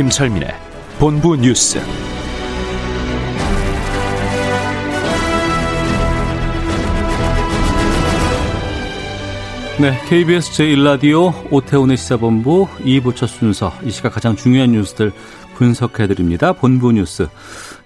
김철민의 본부 뉴스. 네, KBS 제1라디오 오태훈의 시사본부 2부 첫 순서 이 시각 가장 중요한 뉴스들 분석해드립니다. 본부 뉴스,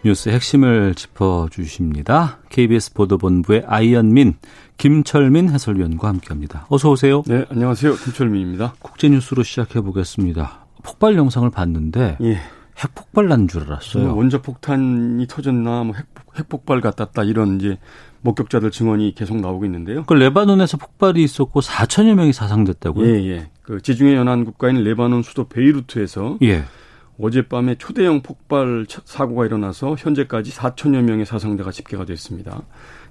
뉴스 핵심을 짚어주십니다. KBS 보도본부의 아이언민, 김철민 해설위원과 함께합니다. 어서 오세요. 네, 안녕하세요. 김철민입니다. 국제뉴스로 시작해보겠습니다. 폭발 영상을 봤는데 예. 핵폭발 난 줄 알았어요. 원자 폭탄이 터졌나, 뭐 핵, 핵폭발 같았다 이런 이제 목격자들 증언이 계속 나오고 있는데요. 그 레바논에서 폭발이 있었고 4천여 명이 사상됐다고요? 예, 예. 그 지중해 연안 국가인 레바논 수도 베이루트에서 예. 어젯밤에 초대형 폭발 사고가 일어나서 현재까지 4천여 명의 사상자가 집계가 됐습니다.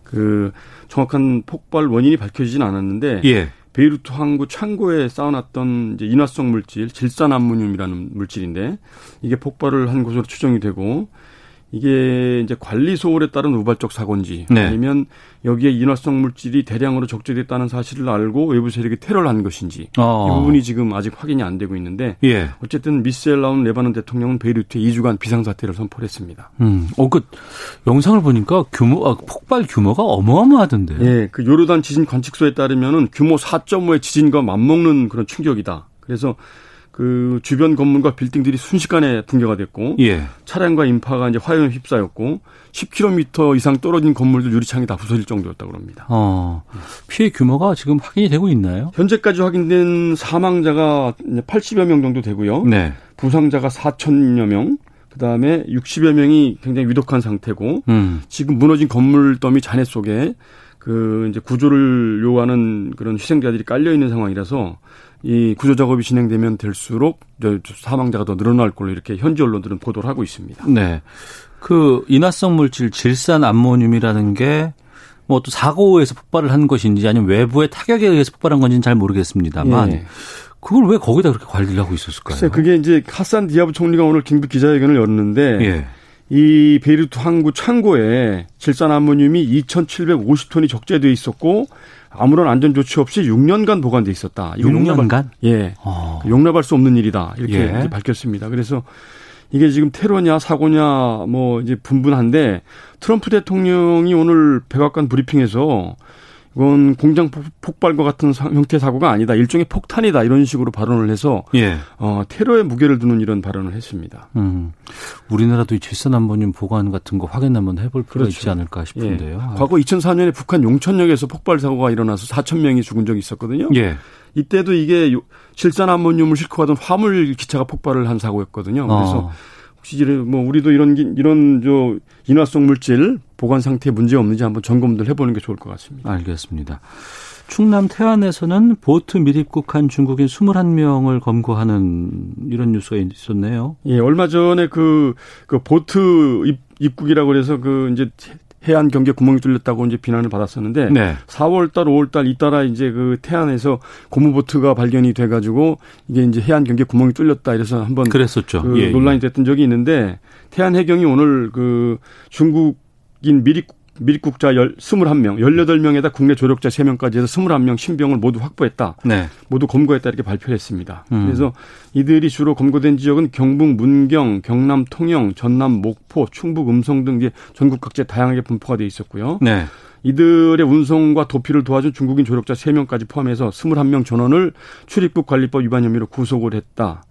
그 정확한 폭발 원인이 밝혀지진 않았는데 예. 베이루트 항구 창고에 쌓아놨던 이제 인화성 물질 질산암모늄이라는 물질인데 이게 폭발을 한 것으로 추정이 되고 이게 이제 관리 소홀에 따른 우발적 사고인지 네. 아니면 여기에 인화성 물질이 대량으로 적재됐다는 사실을 알고 외부 세력이 테러를 한 것인지 어. 이 부분이 지금 아직 확인이 안 되고 있는데 예. 어쨌든 미셸 아운 레바논 대통령은 베이루트에 2주간 비상사태를 선포를 했습니다. 음, 어, 그, 영상을 보니까 규모, 아, 폭발 규모가 어마어마하던데요. 예, 그 요르단 지진 관측소에 따르면은 규모 4.5의 지진과 맞먹는 그런 충격이다. 그래서 그 주변 건물과 빌딩들이 순식간에 붕괴가 됐고 예. 차량과 인파가 이제 화염에 휩싸였고 10km 이상 떨어진 건물들 유리창이 다 부서질 정도였다고 합니다. 어, 피해 규모가 지금 확인이 되고 있나요? 현재까지 확인된 사망자가 80여 명 정도 되고요. 네. 부상자가 4천여 명, 그 다음에 60여 명이 굉장히 위독한 상태고 음. 지금 무너진 건물 더미 잔해 속에 그 이제 구조를 요하는 그런 희생자들이 깔려 있는 상황이라서 이 구조 작업이 진행되면 될수록 사망자가 더 늘어날 걸로 이렇게 현지 언론들은 보도를 하고 있습니다. 네. 그 인화성 물질 질산 암모늄이라는 게 뭐 또 사고에서 폭발을 한 것인지 아니면 외부의 타격에 의해서 폭발한 건지는 잘 모르겠습니다만 예. 그걸 왜 거기다 그렇게 관리를 하고 있었을까요? 글쎄 그게 이제 하산 디아브 총리가 오늘 긴급 기자회견을 열었는데 예. 이 베이루트 항구 창고에 질산 암모늄이 2,750톤이 적재돼 있었고 아무런 안전 조치 없이 6년간 보관돼 있었다. 이거 6년간? 용납할- 예. 어. 용납할 수 없는 일이다. 이렇게 예. 밝혔습니다. 그래서 이게 지금 테러냐 사고냐 뭐 이제 분분한데 트럼프 대통령이 오늘 백악관 브리핑에서 이건 공장 폭- 폭발과 같은 사- 형태의 사고가 아니다. 일종의 폭탄이다. 이런 식으로 발언을 해서 예. 어, 테러에 무게를 두는 이런 발언을 했습니다. 음. 우리나라도 이 질산 암모늄 보관 같은 거 확인 한번 해볼 필요가 그렇죠. 있지 않을까 싶은데요. 예. 과거 2004년에 북한 용천역에서 폭발 사고가 일어나서 4천 명이 죽은 적이 있었거든요. 예. 이때도 이게 요- 질산 암모늄을 싣고 가던 화물 기차가 폭발을 한 사고였거든요. 그래서 어. 혹시 뭐 우리도 이런 기- 이런 저 인화성 물질 보관 상태에 문제 없는지 한번 점검들 해보는 게 좋을 것 같습니다. 알겠습니다. 충남 태안에서는 보트 밀입국한 중국인 21명을 검거하는 이런 뉴스가 있었네요. 예, 얼마 전에 그, 그 보트 입, 입국이라고 그래서 그 이제 해안 경계 구멍이 뚫렸다고 이제 비난을 받았었는데 네. 4월 달, 5월 달 잇따라 이제 그 태안에서 고무보트가 발견이 돼 가지고 이게 이제 해안 경계 구멍이 뚫렸다 이래서 한번 그랬었죠. 그 예, 예. 논란이 됐던 적이 있는데 태안 해경이 오늘 그 중국 인 미립 밀국자 21명, 18명에다 국내 조력자 3명까지 해서 21명 신병을 모두 확보했다. 네. 모두 검거했다 이렇게 발표를 했습니다. 음. 그래서 이들이 주로 검거된 지역은 경북 문경, 경남 통영, 전남 목포, 충북 음성 등 전국 각지에 다양하게 분포가 돼 있었고요. 네. 이들의 운송과 도피를 도와준 중국인 조력자 3명까지 포함해서 21명 전원을 출입국 관리법 위반 혐의로 구속을 했다.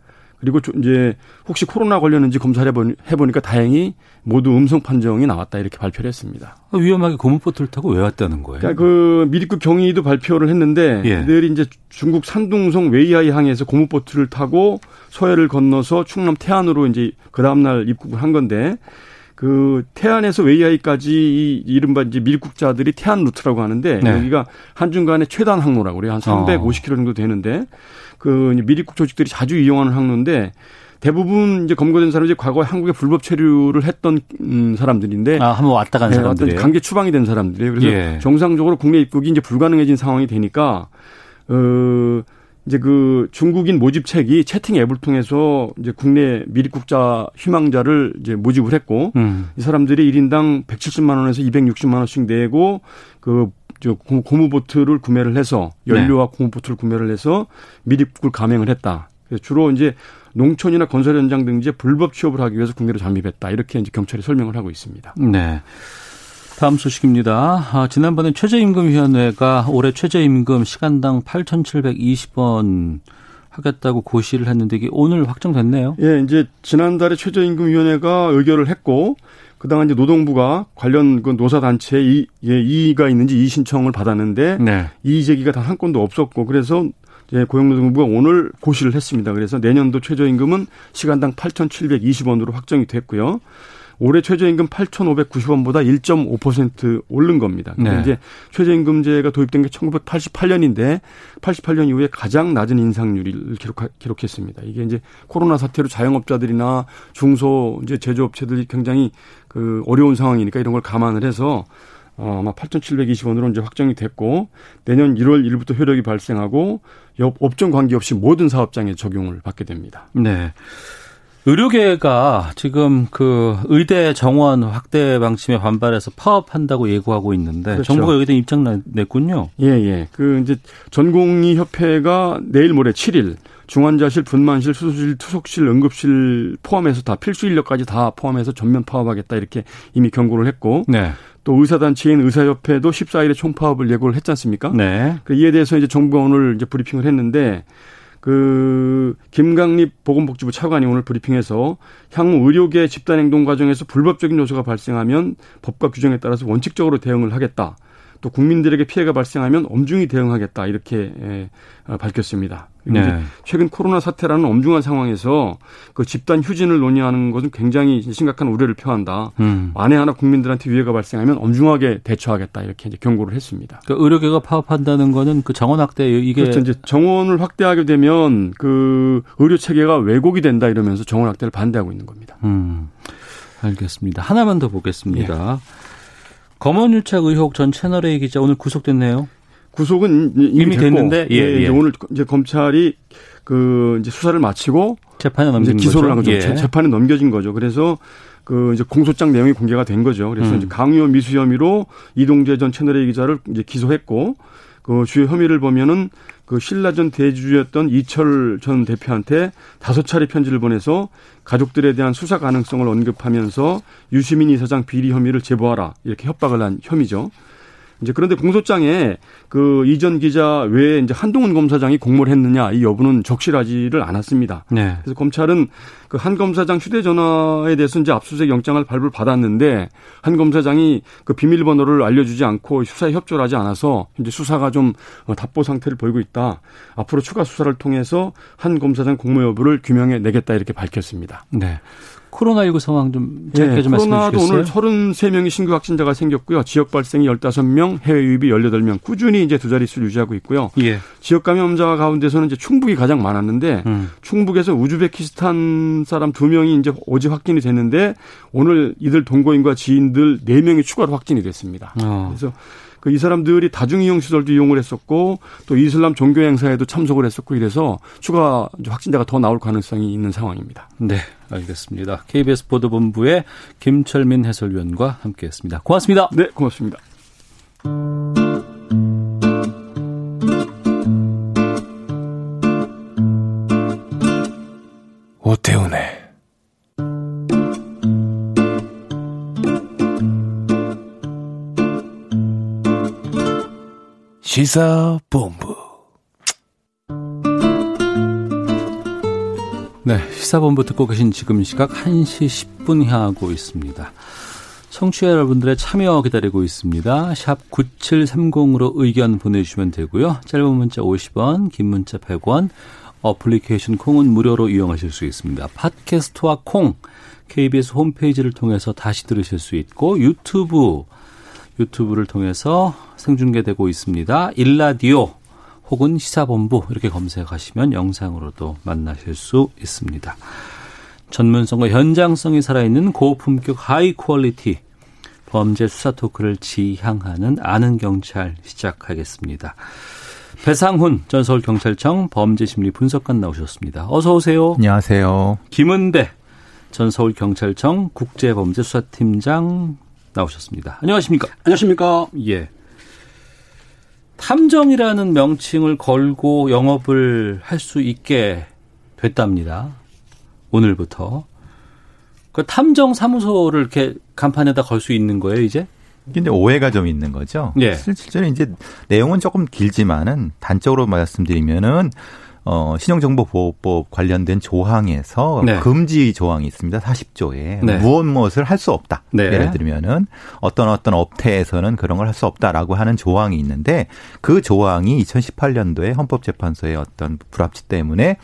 그리고 조- 이제 혹시 코로나 걸렸는지 검사를 해보니- 해보니까 다행히 모두 음성 판정이 나왔다 이렇게 발표를 했습니다. 위험하게 고무보트를 타고 왜 왔다는 거예요? 그러니까 그 미리급 경위도 발표를 했는데 예. 이들이 이제 중국 산둥성 웨이하이 항에서 고무보트를 타고 서해를 건너서 충남 태안으로 이제 그 다음 날 입국을 한 건데 그 태안에서 웨이하이까지 이 이른바 이제 밀입국자들이 태안 루트라고 하는데 네. 여기가 한중간의 최단 항로라고 그래요. 한 350km 정도 되는데 그 미립국 조직들이 자주 이용하는 항로인데 대부분 이제 검거된 사람들이 과거에 한국에 불법 체류를 했던 음, 사람들인데 아, 한번 왔다 간 네, 사람들이 강제 추방이 된 사람들이에요. 그래서 예. 정상적으로 국내 입국이 이제 불가능해진 상황이 되니까 어 이제 그 중국인 모집책이 채팅 앱을 통해서 이제 국내 미립국자 희망자를 이제 모집을 했고 음. 이 사람들이 1인당 170만 원에서 260만 원씩 내고 그저 고무보트를 구매를 해서 연료와 네. 고무보트를 구매를 해서 미립국을 감행을 했다. 그래서 주로 이제 농촌이나 건설 현장 등지에 불법 취업을 하기 위해서 국내로 잠입했다. 이렇게 이제 경찰이 설명을 하고 있습니다. 네. 다음 소식입니다. 아, 지난번에 최저임금위원회가 올해 최저임금 시간당 8,720원 하겠다고 고시를 했는데 이게 오늘 확정됐네요. 예, 이제 지난달에 최저임금위원회가 의결을 했고 그다음 이제 노동부가 관련 그 노사 단체에 이, 예, 이의가 있는지 이의 신청을 받았는데 네. 이의 제기가 단 한 건도 없었고 그래서 이제 고용노동부가 오늘 고시를 했습니다. 그래서 내년도 최저임금은 시간당 8,720원으로 확정이 됐고요. 올해 최저임금 8,590원보다 1.5% 오른 겁니다. 네. 이제 최저임금제가 도입된 게 1988년인데 88년 이후에 가장 낮은 인상률을 기록, 기록 했습니다. 이게 이제 코로나 사태로 자영업자들이나 중소 이제 제조업체들이 굉장히 그 어려운 상황이니까 이런 걸 감안을 해서 어, 아마 8,720원으로 이제 확정이 됐고 내년 1월 1일부터 효력이 발생하고 업종 관계없이 모든 사업장에 적용을 받게 됩니다. 네. 의료계가 지금 그 의대 정원 확대 방침에 반발해서 파업한다고 예고하고 있는데 그렇죠. 정부가 여기에 대한 입장 냈군요. 예, 예. 그 이제 전공의 협회가 내일 모레 7일 중환자실, 분만실, 수술실, 투석실, 응급실 포함해서 다 필수 인력까지 다 포함해서 전면 파업하겠다 이렇게 이미 경고를 했고 네. 또 의사단체인 의사협회도 14일에 총파업을 예고를 했지 않습니까? 네. 그 이에 대해서 이제 정부가 오늘 이제 브리핑을 했는데 그 김강립 보건복지부 차관이 오늘 브리핑에서 향후 의료계 집단 행동 과정에서 불법적인 요소가 발생하면 법과 규정에 따라서 원칙적으로 대응을 하겠다. 또 국민들에게 피해가 발생하면 엄중히 대응하겠다 이렇게 예, 어, 밝혔습니다. 네. 최근 코로나 사태라는 엄중한 상황에서 그 집단 휴진을 논의하는 것은 굉장히 심각한 우려를 표한다. 음. 만에 하나 국민들한테 위해가 발생하면 엄중하게 대처하겠다 이렇게 이제 경고를 했습니다. 그러니까 의료계가 파업한다는 거는 그 정원 확대 이게 그렇죠. 이제 정원을 확대하게 되면 그 의료 체계가 왜곡이 된다 이러면서 정원 확대를 반대하고 있는 겁니다. 음. 알겠습니다. 하나만 더 보겠습니다. 예. 검언유착 의혹 전 채널A 기자 오늘 구속됐네요. 구속은 이미, 이미 됐는데 예, 예, 예. 오늘 이제 검찰이 그 이제 수사를 마치고 재판에 넘긴 기소를 거죠. 한 거죠. 예. 재판에 넘겨진 거죠. 그래서 그 이제 공소장 내용이 공개가 된 거죠. 그래서 음. 이제 강요 미수 혐의로 이동재 전 채널A 기자를 이제 기소했고 그 주요 혐의를 보면은 그 신라 전 대주주였던 이철 전 대표한테 다섯 차례 편지를 보내서 가족들에 대한 수사 가능성을 언급하면서 유시민 이사장 비리 혐의를 제보하라 이렇게 협박을 한 혐의죠. 이제 그런데 공소장에 그 이전 기자 외에 이제 한동훈 검사장이 공모를 했느냐 이 여부는 적실하지를 않았습니다. 네. 그래서 검찰은 그 한 검사장 휴대전화에 대해서 이제 압수수색 영장을 발부를 받았는데 한 검사장이 그 비밀번호를 알려주지 않고 수사에 협조를 하지 않아서 이제 수사가 좀 어, 답보 상태를 보이고 있다. 앞으로 추가 수사를 통해서 한 검사장 공모 여부를 규명해 내겠다 이렇게 밝혔습니다. 네. 코로나19 상황 좀 짧게 네, 좀 말씀해 주시겠어요? 오늘 33명이 신규 확진자가 생겼고요. 지역 발생이 15명, 해외 유입이 18명. 꾸준히 이제 두 자릿수를 유지하고 있고요. 예. 지역 감염자 가운데서는 이제 충북이 가장 많았는데 음. 충북에서 우즈베키스탄 사람 2명이 이제 어제 확진이 됐는데 오늘 이들 동거인과 지인들 4명이 추가로 확진이 됐습니다. 어. 그래서 그이 사람들이 다중이용 시설도 이용을 했었고 또 이슬람 종교 행사에도 참석을 했었고 이래서 추가 확진자가 더 나올 가능성이 있는 상황입니다. 네, 알겠습니다. KBS 보도본부의 김철민 해설위원과 함께했습니다. 고맙습니다. 네, 고맙습니다. 오태훈의 시사본부. 네, 시사본부 듣고 계신 지금 시각 1시 10분 향하고 있습니다. 청취자 여러분들의 참여 기다리고 있습니다. 샵 9730으로 의견 보내주시면 되고요. 짧은 문자 50원, 긴 문자 100원, 어플리케이션 콩은 무료로 이용하실 수 있습니다. 팟캐스트와 콩 KBS 홈페이지를 통해서 다시 들으실 수 있고 유튜브 유튜브를 통해서 생중계되고 있습니다. 1라디오 혹은 시사본부 이렇게 검색하시면 영상으로도 만나실 수 있습니다. 전문성과 현장성이 살아있는 고품격 high quality 범죄 수사 토크를 지향하는 아는 경찰 시작하겠습니다. 배상훈 전 서울경찰청 범죄심리 분석관 나오셨습니다. 어서 오세요. 안녕하세요. 김은배 전 서울경찰청 국제범죄수사팀장 나오셨습니다. 안녕하십니까? 안녕하십니까? 예. 탐정이라는 명칭을 걸고 영업을 할 수 있게 됐답니다. 오늘부터. 그 탐정 사무소를 이렇게 간판에다 걸 수 있는 거예요, 이제? 근데 오해가 좀 있는 거죠. 예. 실제로 이제 내용은 조금 길지만은 단적으로 말씀드리면은 어, 신용정보보호법 관련된 조항에서 네. 금지 조항이 있습니다. 40조에. 네. 무엇 무엇을 할 수 없다. 네. 예를 들면은 어떤 어떤 업태에서는 그런 걸 할 수 없다라고 하는 조항이 있는데 그 조항이 2018년도에 헌법재판소의 어떤 불합치 때문에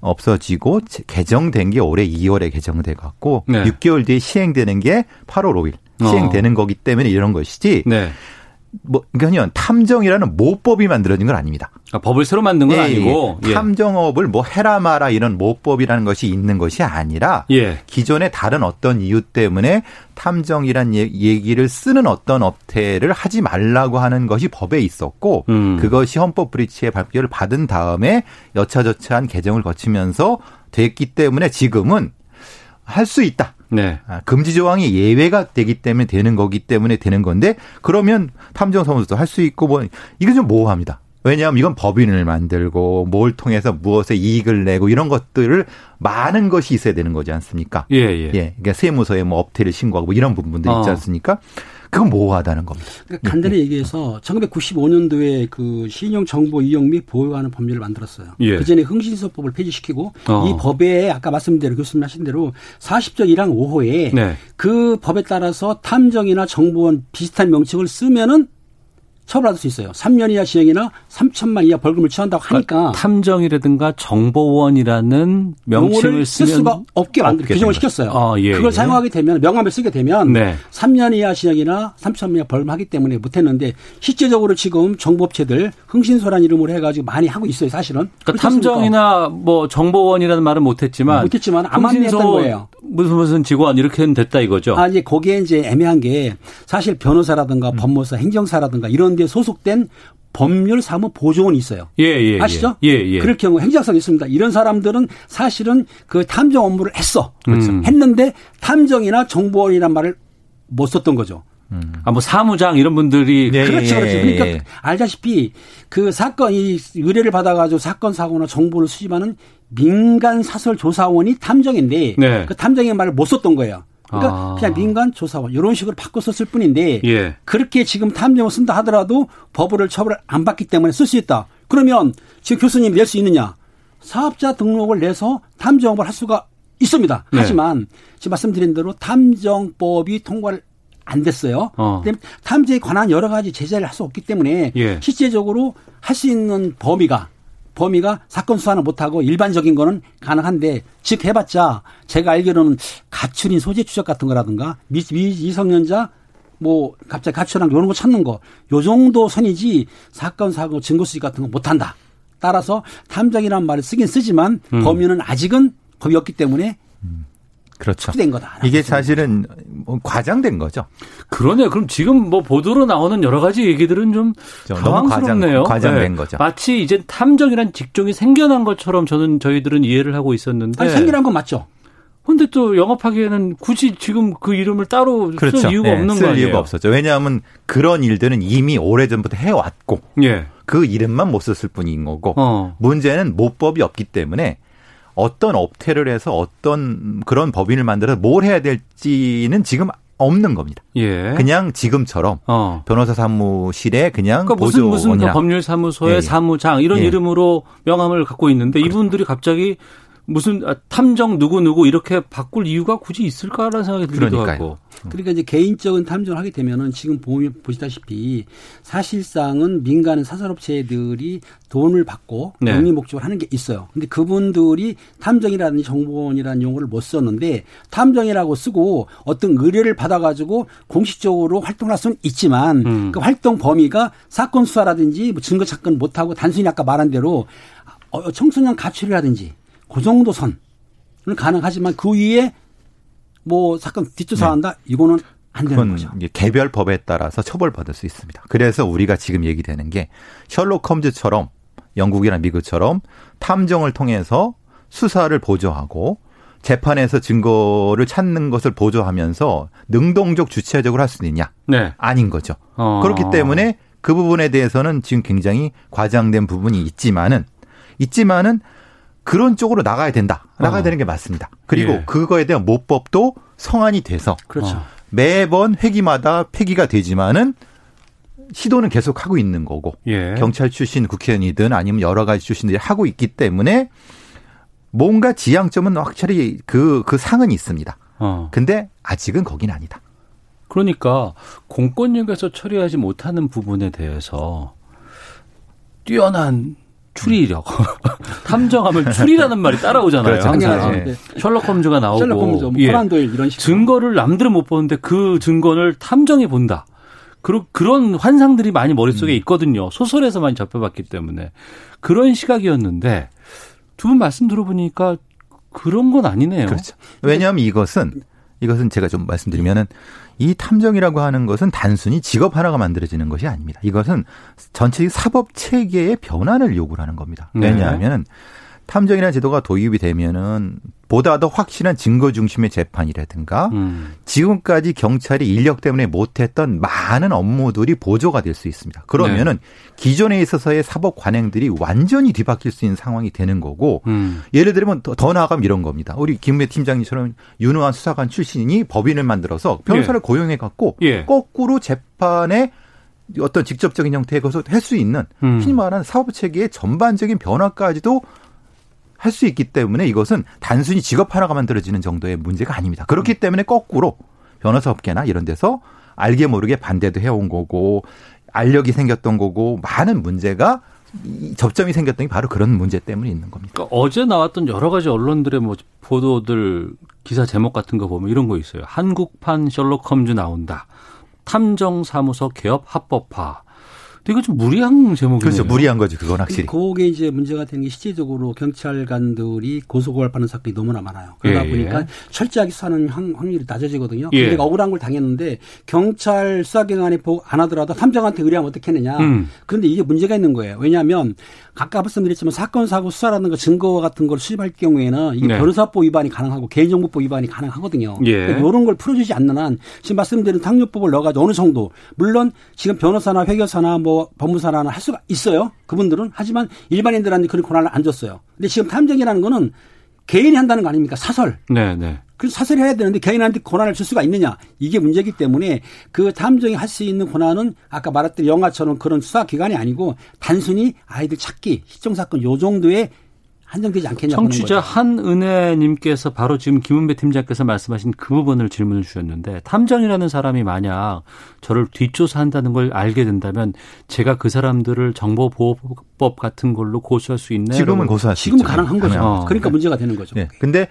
없어지고 개정된 게 올해 2월에 개정돼 갖고 네. 6개월 뒤에 시행되는 게 8월 5일 시행되는 거기 때문에 이런 것이지 네. 뭐 그러니까 탐정이라는 모법이 만들어진 건 아닙니다. 아, 법을 새로 만든 건 예, 아니고. 예. 탐정업을 뭐 해라 마라 이런 모법이라는 것이 있는 것이 아니라 예. 기존의 다른 어떤 이유 때문에 탐정이란 얘- 얘기를 쓰는 어떤 업태를 하지 말라고 하는 것이 법에 있었고 음. 그것이 헌법 브리치의 발표를 받은 다음에 여차저차한 개정을 거치면서 됐기 때문에 지금은 할 수 있다. 네. 아, 금지 조항이 예외가 되기 때문에 되는 거기 때문에 되는 건데 그러면 탐정 사무소도 할 수 있고 뭐 이게 좀 모호합니다. 왜냐하면 이건 법인을 만들고 뭘 통해서 무엇에 이익을 내고 이런 것들을 많은 것이 있어야 되는 거지 않습니까? 예, 예. 예. 그러니까 세무서에 뭐 업태를 신고하고 뭐 이런 부분들이 있지 어. 않습니까? 그건 모호하다는 겁니다. 그러니까 간단히 얘기해서 1995년도에 그 신용 정보 이용 및 보호하는 법률을 만들었어요. 예. 그 전에 흥신소법을 폐지시키고 이 어. 법에 아까 말씀드린 대로 교수님 하신 대로 40조 1항 5호에 네. 그 법에 따라서 탐정이나 정보원 비슷한 명칭을 쓰면은 처벌받을 수 있어요. 3년 이하 시행이나 3천만 이하 벌금을 처한다고 하니까 탐정이라든가 정보원이라는 명칭을 쓸 수가 없게 만들 규정을. 시켰어요. 아, 예, 그걸 예. 사용하게 되면 명함을 쓰게 되면 네. 3년 이하 시행이나 3천 이하 벌금하기 때문에 못했는데 실제적으로 지금 정보업체들 흥신소란 이름으로 해가지고 많이 하고 있어요. 사실은. 그러니까? 탐정이나 뭐 정보원이라는 말은 못했지만 못했지만 암암리했던 거예요. 무슨 무슨 직원 이렇게 는 됐다 이거죠. 아, 이제 거기에 이제 애매한 게 사실 변호사라든가 음. 법무사, 행정사라든가 이런 데 소속된 법률 사무 보조원이 있어요. 예, 예, 예. 아시죠? 예, 예. 그럴 경우 행정사도 있습니다. 이런 사람들은 사실은 그 탐정 업무를 했어. 음. 했는데 탐정이나 정보원이란 말을 못 썼던 거죠. 아, 뭐 사무장 이런 분들이 예, 그렇죠, 그렇죠. 예, 그러니까 예. 알다시피 그 사건 이 의뢰를 받아가지고 사건 사고나 정보를 수집하는 민간 사설 조사원이 탐정인데 네. 그 탐정의 말을 못 썼던 거예요. 그러니까 아. 그냥 민간 조사원 이런 식으로 바꿔 썼을 뿐인데 예. 그렇게 지금 탐정을 쓴다 하더라도 법을 처벌을 안 받기 때문에 쓸 수 있다. 그러면 지금 교수님 낼 수 있느냐? 사업자 등록을 내서 탐정업을 할 수가 있습니다. 네. 하지만 지금 말씀드린 대로 탐정법이 통과를 안 됐어요. 어. 탐정에 관한 여러 가지 제재를 할 수 없기 때문에 예. 실제적으로 할 수 있는 범위가 범위가 사건 수사는 못하고 일반적인 거는 가능한데 즉 해봤자 제가 알기로는 가출인 소재 추적 같은 거라든가 미, 미성년자 뭐 갑자기 가출한 이런 거 찾는 거 요 정도 선이지 사건 사고 증거 수집 같은 거 못한다. 따라서 탐정이라는 말을 쓰긴 쓰지만 음. 범위는 아직은 법이 없기 때문에 그렇죠. 된 거다. 이게 사실은 뭐 과장된 거죠. 그러네. 그럼 지금 뭐 보도로 나오는 여러 가지 얘기들은 좀 당황스럽네요. 과장- 과장된 거죠. 마치 이제 탐정이란 직종이 생겨난 것처럼 저는 저희들은 이해를 하고 있었는데. 아니, 생기란 건 맞죠. 근데 또 영업하기에는 굳이 지금 그 이름을 따로 쓸 이유가 예, 없는 쓸거 아니에요? 이유가 없었죠. 왜냐하면 그런 일들은 이미 오래전부터 해왔고 예. 그 이름만 못 썼을 뿐인 거고 어. 문제는 모법이 없기 때문에 어떤 업태를 해서 어떤 그런 법인을 만들어서 뭘 해야 될지는 지금 없는 겁니다. 예. 그냥 지금처럼 어. 변호사 사무실에 그냥 그러니까 무슨 무슨 그 보조원이나 법률 사무소의 예, 예. 사무장 이런 예. 이름으로 명함을 갖고 있는데 이분들이 갑자기 무슨 아, 탐정 누구 누구 이렇게 바꿀 이유가 굳이 있을까라는 생각이 들기도 그러니까요. 하고. 그러니까 이제 개인적인 탐정을 하게 되면은 지금 보면 보시다시피 사실상은 민간 사설업체들이 돈을 받고 네. 영리 목적으로 하는 게 있어요. 근데 그분들이 탐정이라든지 정보원이라는 용어를 못 썼는데 탐정이라고 쓰고 어떤 의뢰를 받아가지고 공식적으로 활동할 수는 있지만 음. 그 활동 범위가 사건 수사라든지 뭐 증거 찾건 못하고 단순히 아까 말한 대로 어, 청소년 가출이라든지 그 정도 선은 가능하지만 그 위에 뭐 사건 뒷조사한다 이거는 안 되는 거죠. 개별 법에 따라서 처벌받을 수 있습니다. 그래서 우리가 지금 얘기되는 게 셜록 홈즈처럼 영국이나 미국처럼 탐정을 통해서 수사를 보조하고 재판에서 증거를 찾는 것을 보조하면서 능동적 주체적으로 할수 있냐? 네. 아닌 거죠. 어. 그렇기 때문에 그 부분에 대해서는 지금 굉장히 과장된 부분이 있지만은 있지만은 그런 쪽으로 나가야 된다. 나가야 어. 되는 게 맞습니다. 그리고 예. 그거에 대한 모법도 성안이 돼서 그렇죠. 어. 매번 회기마다 폐기가 되지만은 시도는 계속 하고 있는 거고 예. 경찰 출신 국회의원이든 아니면 여러 가지 출신들이 하고 있기 때문에 뭔가 지향점은 확실히 그, 그 상은 있습니다. 어. 근데 아직은 거긴 아니다. 그러니까 공권력에서 처리하지 못하는 부분에 대해서 뛰어난 추리력, 탐정하면 추리라는 말이 따라오잖아요. 그렇죠. 항상. 네. 셜록 홈즈가 나오고 셜록 홈즈, 뭐 예. 코난 도일 이런 식으로. 증거를 남들은 못 보는데 그 증거를 탐정이 본다. 그런 그런 환상들이 많이 음. 머릿속에 있거든요. 소설에서 많이 접해봤기 때문에 그런 시각이었는데 두 분 말씀 들어보니까 그런 건 아니네요. 그렇죠. 왜냐하면 이것은 이것은 제가 좀 말씀드리면은 이 탐정이라고 하는 것은 단순히 직업 하나가 만들어지는 것이 아닙니다. 이것은 전체 사법 체계의 변환을 요구를 하는 겁니다. 네. 왜냐하면 탐정이라는 제도가 도입이 되면은 보다 더 확실한 증거 중심의 재판이라든가 음. 지금까지 경찰이 인력 때문에 못했던 많은 업무들이 보조가 될 수 있습니다. 그러면은 네. 기존에 있어서의 사법 관행들이 완전히 뒤바뀔 수 있는 상황이 되는 거고 음. 예를 들면 더, 더 나아가면 이런 겁니다. 우리 김매 팀장님처럼 유능한 수사관 출신이 법인을 만들어서 변호사를 고용해 갖고 예. 거꾸로 재판에 어떤 직접적인 형태의 것을 할 수 있는 음. 흔히 말하는 사법 체계의 전반적인 변화까지도 할 수 있기 때문에 이것은 단순히 직업 하나가 만들어지는 정도의 문제가 아닙니다. 그렇기 때문에 거꾸로 변호사 업계나 이런 데서 알게 모르게 반대도 해온 거고 알력이 생겼던 거고 많은 문제가 이 접점이 생겼던 게 바로 그런 문제 때문에 있는 겁니다. 그러니까 어제 나왔던 여러 가지 언론들의 뭐 보도들 기사 제목 같은 거 보면 이런 거 있어요. 한국판 셜록 홈즈 나온다. 탐정 사무소 개업 합법화. 근데 이거 좀 무리한 제목이네요. 그렇죠. 무리한 거지 그건 확실히. 그게 이제 문제가 되는 게 실제적으로 경찰관들이 고소고발받는 사건이 너무나 많아요. 그러다 예, 보니까 예. 철저하게 수사하는 확- 확률이 낮아지거든요. 예. 근데 내가 억울한 걸 당했는데 경찰 수사기관에 보고 안 하더라도 탐정한테 의뢰하면 어떻겠느냐. 음. 그런데 이게 문제가 있는 거예요. 왜냐하면 아까 말씀드렸지만 사건 사고 수사라는 거 증거 같은 걸 수집할 경우에는 이게 네. 변호사법 위반이 가능하고 개인정보법 위반이 가능하거든요. 예. 그러니까 이런 걸 풀어주지 않는 한 지금 말씀드린 탕류법을 넣어가지고 어느 정도 물론 지금 변호사나 회계사나 뭐 법무사나 할 수가 있어요. 그분들은 하지만 일반인들한테 그런 권한을 안 줬어요. 근데 지금 탐정이라는 거는 개인이 한다는 거 아닙니까? 사설. 네, 네. 그래서 사설을 해야 되는데 개인한테 권한을 줄 수가 있느냐 이게 문제이기 때문에 그 탐정이 할 수 있는 권한은 아까 말했던 영화처럼 그런 수사 기관이 아니고 단순히 아이들 찾기 실종 사건 요 정도에 한정되지 않겠냐 청취자. 한은혜님께서 바로 지금 김은배 팀장께서 말씀하신 그 부분을 질문을 주셨는데 탐정이라는 사람이 만약 저를 뒷조사한다는 걸 알게 된다면 제가 그 사람들을 정보보호법 같은 걸로 고소할 수 있나요? 지금은 고소할 수 지금 있죠. 가능한 거죠. 어. 그러니까 문제가 되는 거죠. 네. 근데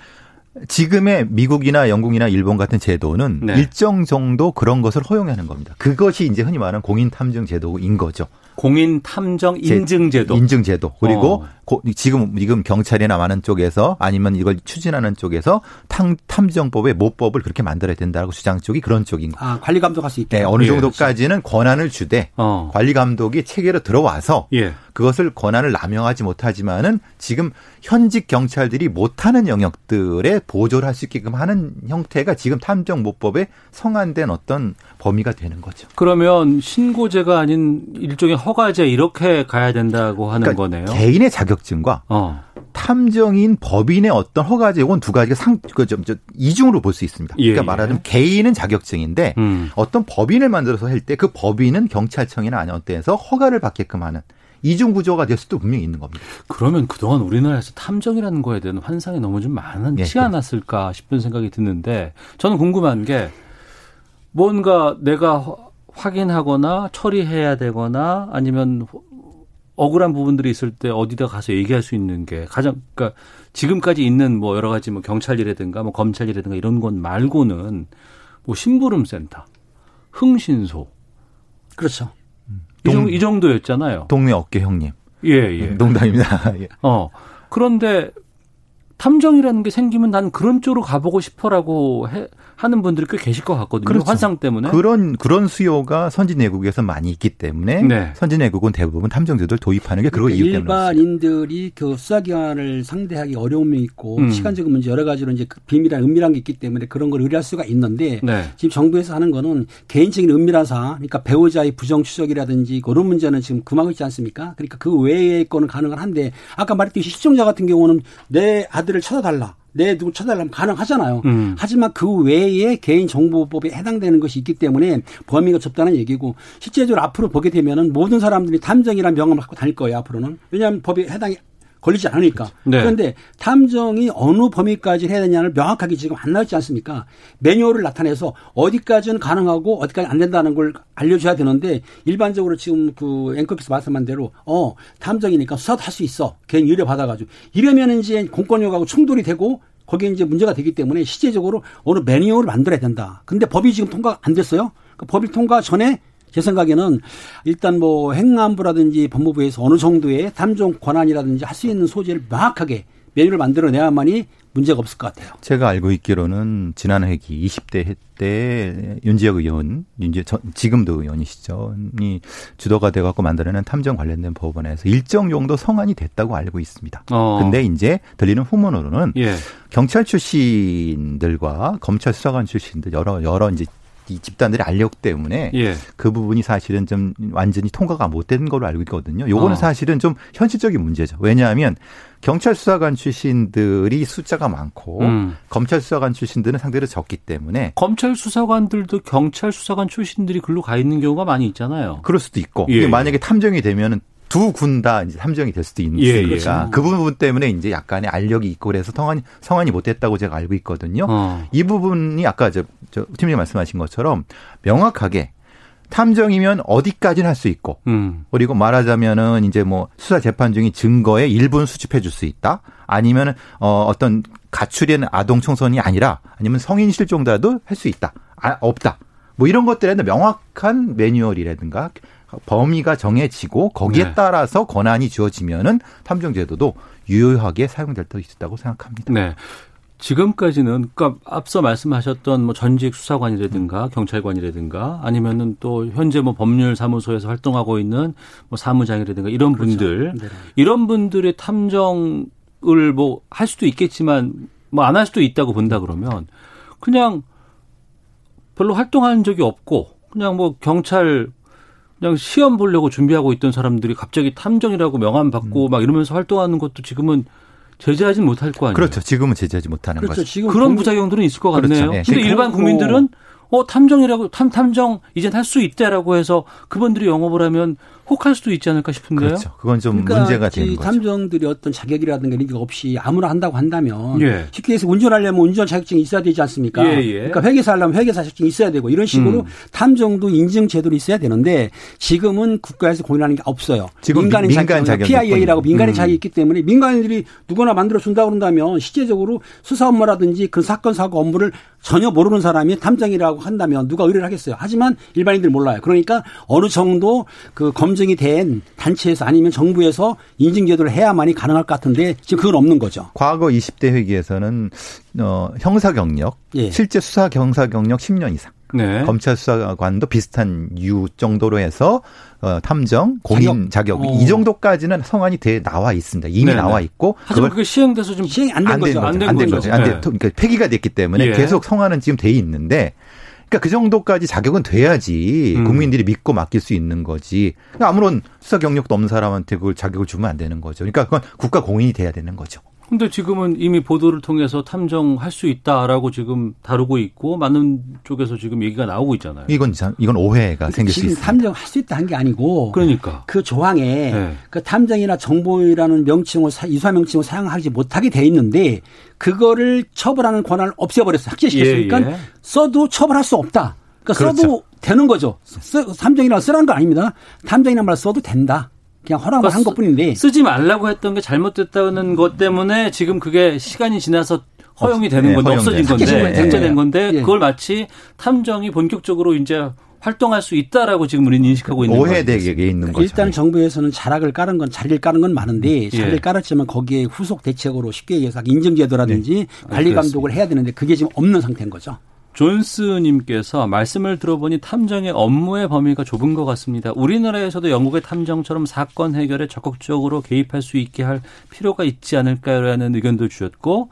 지금의 미국이나 영국이나 일본 같은 제도는 네. 일정 정도 그런 것을 허용하는 겁니다. 그것이 이제 흔히 말하는 공인 탐정 제도인 거죠. 공인 탐정 인증제도. 인증 제도. 그리고 어. 고- 지금 지금 경찰이나 많은 쪽에서 아니면 이걸 추진하는 쪽에서 탐, 탐정법의 모법을 그렇게 만들어야 된다고 주장 쪽이 그런 쪽인 거예요. 아 관리 감독할 수 있게. 네, 어느 예. 정도까지는 권한을 주되 어. 관리 감독이 체계로 들어와서 예. 그것을 권한을 남용하지 못하지만은 지금 현직 경찰들이 못하는 영역들에 보조를 할 수 있게끔 하는 형태가 지금 탐정 모법에 성안된 어떤 범위가 되는 거죠. 그러면 신고제가 아닌 일종의 허가제 이렇게 가야 된다고 하는 거네요. 그러니까 개인의 자격증과 어. 탐정인 법인의 어떤 허가제 이건 두 가지가 상, 그, 좀, 저, 이중으로 볼 수 있습니다. 예, 그러니까 예. 말하자면 개인은 자격증인데 음. 어떤 법인을 만들어서 할 때 그 법인은 경찰청이나 아니면 어때서 허가를 받게끔 하는 이중 구조가 될 수도 분명히 있는 겁니다. 그러면 그동안 우리나라에서 탐정이라는 거에 대한 환상이 너무 좀 많지 예, 않았을까 싶은 생각이 드는데 저는 궁금한 게 뭔가 내가 화- 확인하거나 처리해야 되거나 아니면 억울한 부분들이 있을 때 어디다 가서 얘기할 수 있는 게 가장 그러니까 지금까지 있는 뭐 여러 가지 뭐 경찰이라든가 뭐 검찰이라든가 이런 것 말고는 뭐 심부름 센터, 흥신소 그렇죠. 이, 정, 동- 이 정도였잖아요. 동네 어깨 형님. 예, 예. 농담입니다. 예. 어. 그런데 탐정이라는 게 생기면 난 그런 쪽으로 가보고 싶어라고 해, 하는 분들이 꽤 계실 것 같거든요. 그렇죠. 환상 때문에. 그런 그런 수요가 선진 외국에서 많이 있기 때문에 네. 선진 외국은 대부분 탐정제도를 도입하는 게 그거 이유 때문에. 일반인들이 그 수사기관을 상대하기 어려움이 있고 음. 시간적인 문제 여러 가지로 이제 그 비밀한 은밀한 게 있기 때문에 그런 걸 의뢰할 수가 있는데 네. 지금 정부에서 하는 거는 개인적인 은밀한 사항, 그러니까 배우자의 부정 추적이라든지 그런 문제는 지금 금하고 있지 않습니까? 그러니까 그 외의 거는 가능은 한데 아까 말했듯이 시청자 같은 경우는 내 아들 을 찾아달라. 내 누구 찾아달라면 가능하잖아요. 음. 하지만 그 외에 개인정보법에 해당되는 것이 있기 때문에 범위가 좁다는 얘기고 실제적으로 앞으로 보게 되면은 모든 사람들이 탐정이라는 명함을 갖고 다닐 거예요. 앞으로는 왜냐하면 법에 해당이 걸리지 않으니까. 네. 그런데 탐정이 어느 범위까지 해야 되냐를 명확하게 지금 안 나왔지 않습니까? 매뉴얼을 나타내서 어디까지는 가능하고 어디까지 안 된다는 걸 알려줘야 되는데 일반적으로 지금 그 앵커께서 말씀한 대로 어 탐정이니까 수사도 할 수 있어. 개인 의뢰 받아가지고 이러면 이제 공권력하고 충돌이 되고 거기에 이제 문제가 되기 때문에 실제적으로 어느 매뉴얼을 만들어야 된다. 근데 법이 지금 통과 안 됐어요. 그 법이 통과 전에 제 생각에는 일단 뭐 행안부라든지 법무부에서 어느 정도의 탐정 권한이라든지 할 수 있는 소재를 명확하게 메뉴를 만들어내야만이 문제가 없을 것 같아요. 제가 알고 있기로는 지난 회기 20대 때 윤지혁 의원, 윤지 전, 지금도 의원이시죠. 이 주도가 돼 갖고 만들어낸 탐정 관련된 법원에서 일정 정도 성안이 됐다고 알고 있습니다. 어. 근데 이제 들리는 후문으로는 예. 경찰 출신들과 검찰 수사관 출신들 여러 여러 이제 이 집단들의 알력 때문에 예. 그 부분이 사실은 좀 완전히 통과가 못 된 걸로 알고 있거든요. 요거는 어. 사실은 좀 현실적인 문제죠. 왜냐하면 경찰 수사관 출신들이 숫자가 많고 음. 검찰 수사관 출신들은 상대로 적기 때문에 검찰 수사관들도 경찰 수사관 출신들이 글로 가 있는 경우가 많이 있잖아요. 그럴 수도 있고 예, 예. 만약에 탐정이 되면은 두 군 다 이제 탐정이 될 수도 예, 있으니까 예. 그 부분 때문에 이제 약간의 알력이 있고 그래서 성환이 성환이 못 됐다고 제가 알고 있거든요. 어. 이 부분이 아까 저, 저 팀장님 말씀하신 것처럼 명확하게 탐정이면 어디까지는 할 수 있고 음. 그리고 말하자면은 이제 뭐 수사 재판 중인 증거의 일부는 수집해 줄 수 있다. 아니면은 어 어떤 가출인 아동 청소년이 아니라 아니면 성인 실종자도 할 수 있다. 아, 없다. 뭐 이런 것들에 대한 명확한 매뉴얼이라든가 범위가 정해지고 거기에 네. 따라서 권한이 주어지면은 탐정 제도도 유효하게 사용될 수 있다고 생각합니다. 네. 지금까지는 그러니까 앞서 말씀하셨던 뭐 전직 수사관이라든가 경찰관이라든가 아니면은 또 현재 뭐 법률 사무소에서 활동하고 있는 뭐 사무장이라든가 이런 분들 네. 이런 분들의 탐정을 뭐 할 수도 있겠지만 뭐 안 할 수도 있다고 본다 그러면 그냥 별로 활동한 적이 없고 그냥 뭐 경찰 그냥 시험 보려고 준비하고 있던 사람들이 갑자기 탐정이라고 명함 받고 막 이러면서 활동하는 것도 지금은 제재하진 못할 거 아니에요. 그렇죠. 지금은 제재하지 못하는 그렇죠. 거죠. 지금 그런 공- 부작용들은 있을 것 그렇죠. 같네요. 예. 근데 지금 일반 뭐- 국민들은 어 탐정이라고 탐 탐정 이젠 할 수 있다라고 해서 그분들이 영업을 하면 혹할 수도 있지 않을까 싶은데요. 그렇죠. 그건 좀 그러니까 문제가 이 되는 거죠. 탐정들이 어떤 자격이라든가 이런 게 없이 아무나 한다고 한다면 예. 쉽게 해서 운전하려면 운전 자격증이 있어야 되지 않습니까? 예, 예. 그러니까 회계사 하려면 회계사 자격증이 있어야 되고 이런 식으로 음. 탐정도 인증 제도로 있어야 되는데 지금은 국가에서 공인하는 게 없어요. 지금 민간인 민간 자격, PIA라고. 민간인 음. 자격이 있기 때문에 민간인들이 누구나 만들어 준다 그런다면 실제적으로 수사 업무라든지 그 사건 사고 업무를 전혀 모르는 사람이 탐정이라고 한다면 누가 의뢰를 하겠어요. 하지만 일반인들 몰라요. 그러니까 어느 정도 그 검증 이 된 단체에서 아니면 정부에서 인증 제도를 해야만이 가능할 것 같은데 지금 그건 없는 거죠. 과거 20대 회기에서는 어, 형사 경력, 예. 실제 수사 경사 경력 10년 이상. 네. 검찰 수사관도 비슷한 유 정도로 해서 어, 탐정, 공인 자격, 어. 이 정도까지는 성안이 돼 나와 있습니다. 이미 네네. 나와 있고 하지만 그걸 그게 시행돼서 좀 시행이 안된안된 거죠. 거죠. 안된안된 거죠. 거죠. 안 된, 네. 그러니까 폐기가 됐기 때문에 예. 계속 성안은 지금 돼 있는데 그러니까 그 정도까지 자격은 돼야지 음. 국민들이 믿고 맡길 수 있는 거지. 그러니까 아무런 수사 경력도 없는 사람한테 그걸 자격을 주면 안 되는 거죠. 그러니까 그건 국가 공인이 돼야 되는 거죠. 근데 지금은 이미 보도를 통해서 탐정할 수 있다라고 지금 다루고 있고 많은 쪽에서 지금 얘기가 나오고 있잖아요. 이건 참- 이건 오해가 생길 수 있습니다. 탐정할 수 있다 한 게 아니고 그러니까. 그 조항에 네. 그 탐정이나 정보이라는 명칭을 사- 이수화 명칭을 사용하지 못하게 돼 있는데 그거를 처벌하는 권한을 없애버렸어 삭제시켰으니까 예, 예. 써도 처벌할 수 없다. 그러니까 그렇죠. 써도 되는 거죠. 쓰- 탐정이라 쓰라는 거 아닙니다. 탐정이란 말 써도 된다. 그냥 허락을 한 그러니까 것뿐인데 쓰지 말라고 했던 게 잘못됐다는 것 때문에 지금 그게 시간이 지나서 허용이 되는 네, 건데. 없어진 건데 삭제된. 건데 예. 그걸 마치 탐정이 본격적으로 이제 활동할 수 있다라고 지금 우리는 인식하고 있는. 오해되게 있는 거죠. 일단 정부에서는 자락을 깔은 건 자리를 깔은 건 많은데 자리를 예. 깔았지만 거기에 후속 대책으로 쉽게 얘기해서 인증제도라든지 네. 관리 아, 감독을 해야 되는데 그게 지금 없는 상태인 거죠. 존스님께서 말씀을 들어보니 탐정의 업무의 범위가 좁은 것 같습니다. 우리나라에서도 영국의 탐정처럼 사건 해결에 적극적으로 개입할 수 있게 할 필요가 있지 않을까라는 의견도 주셨고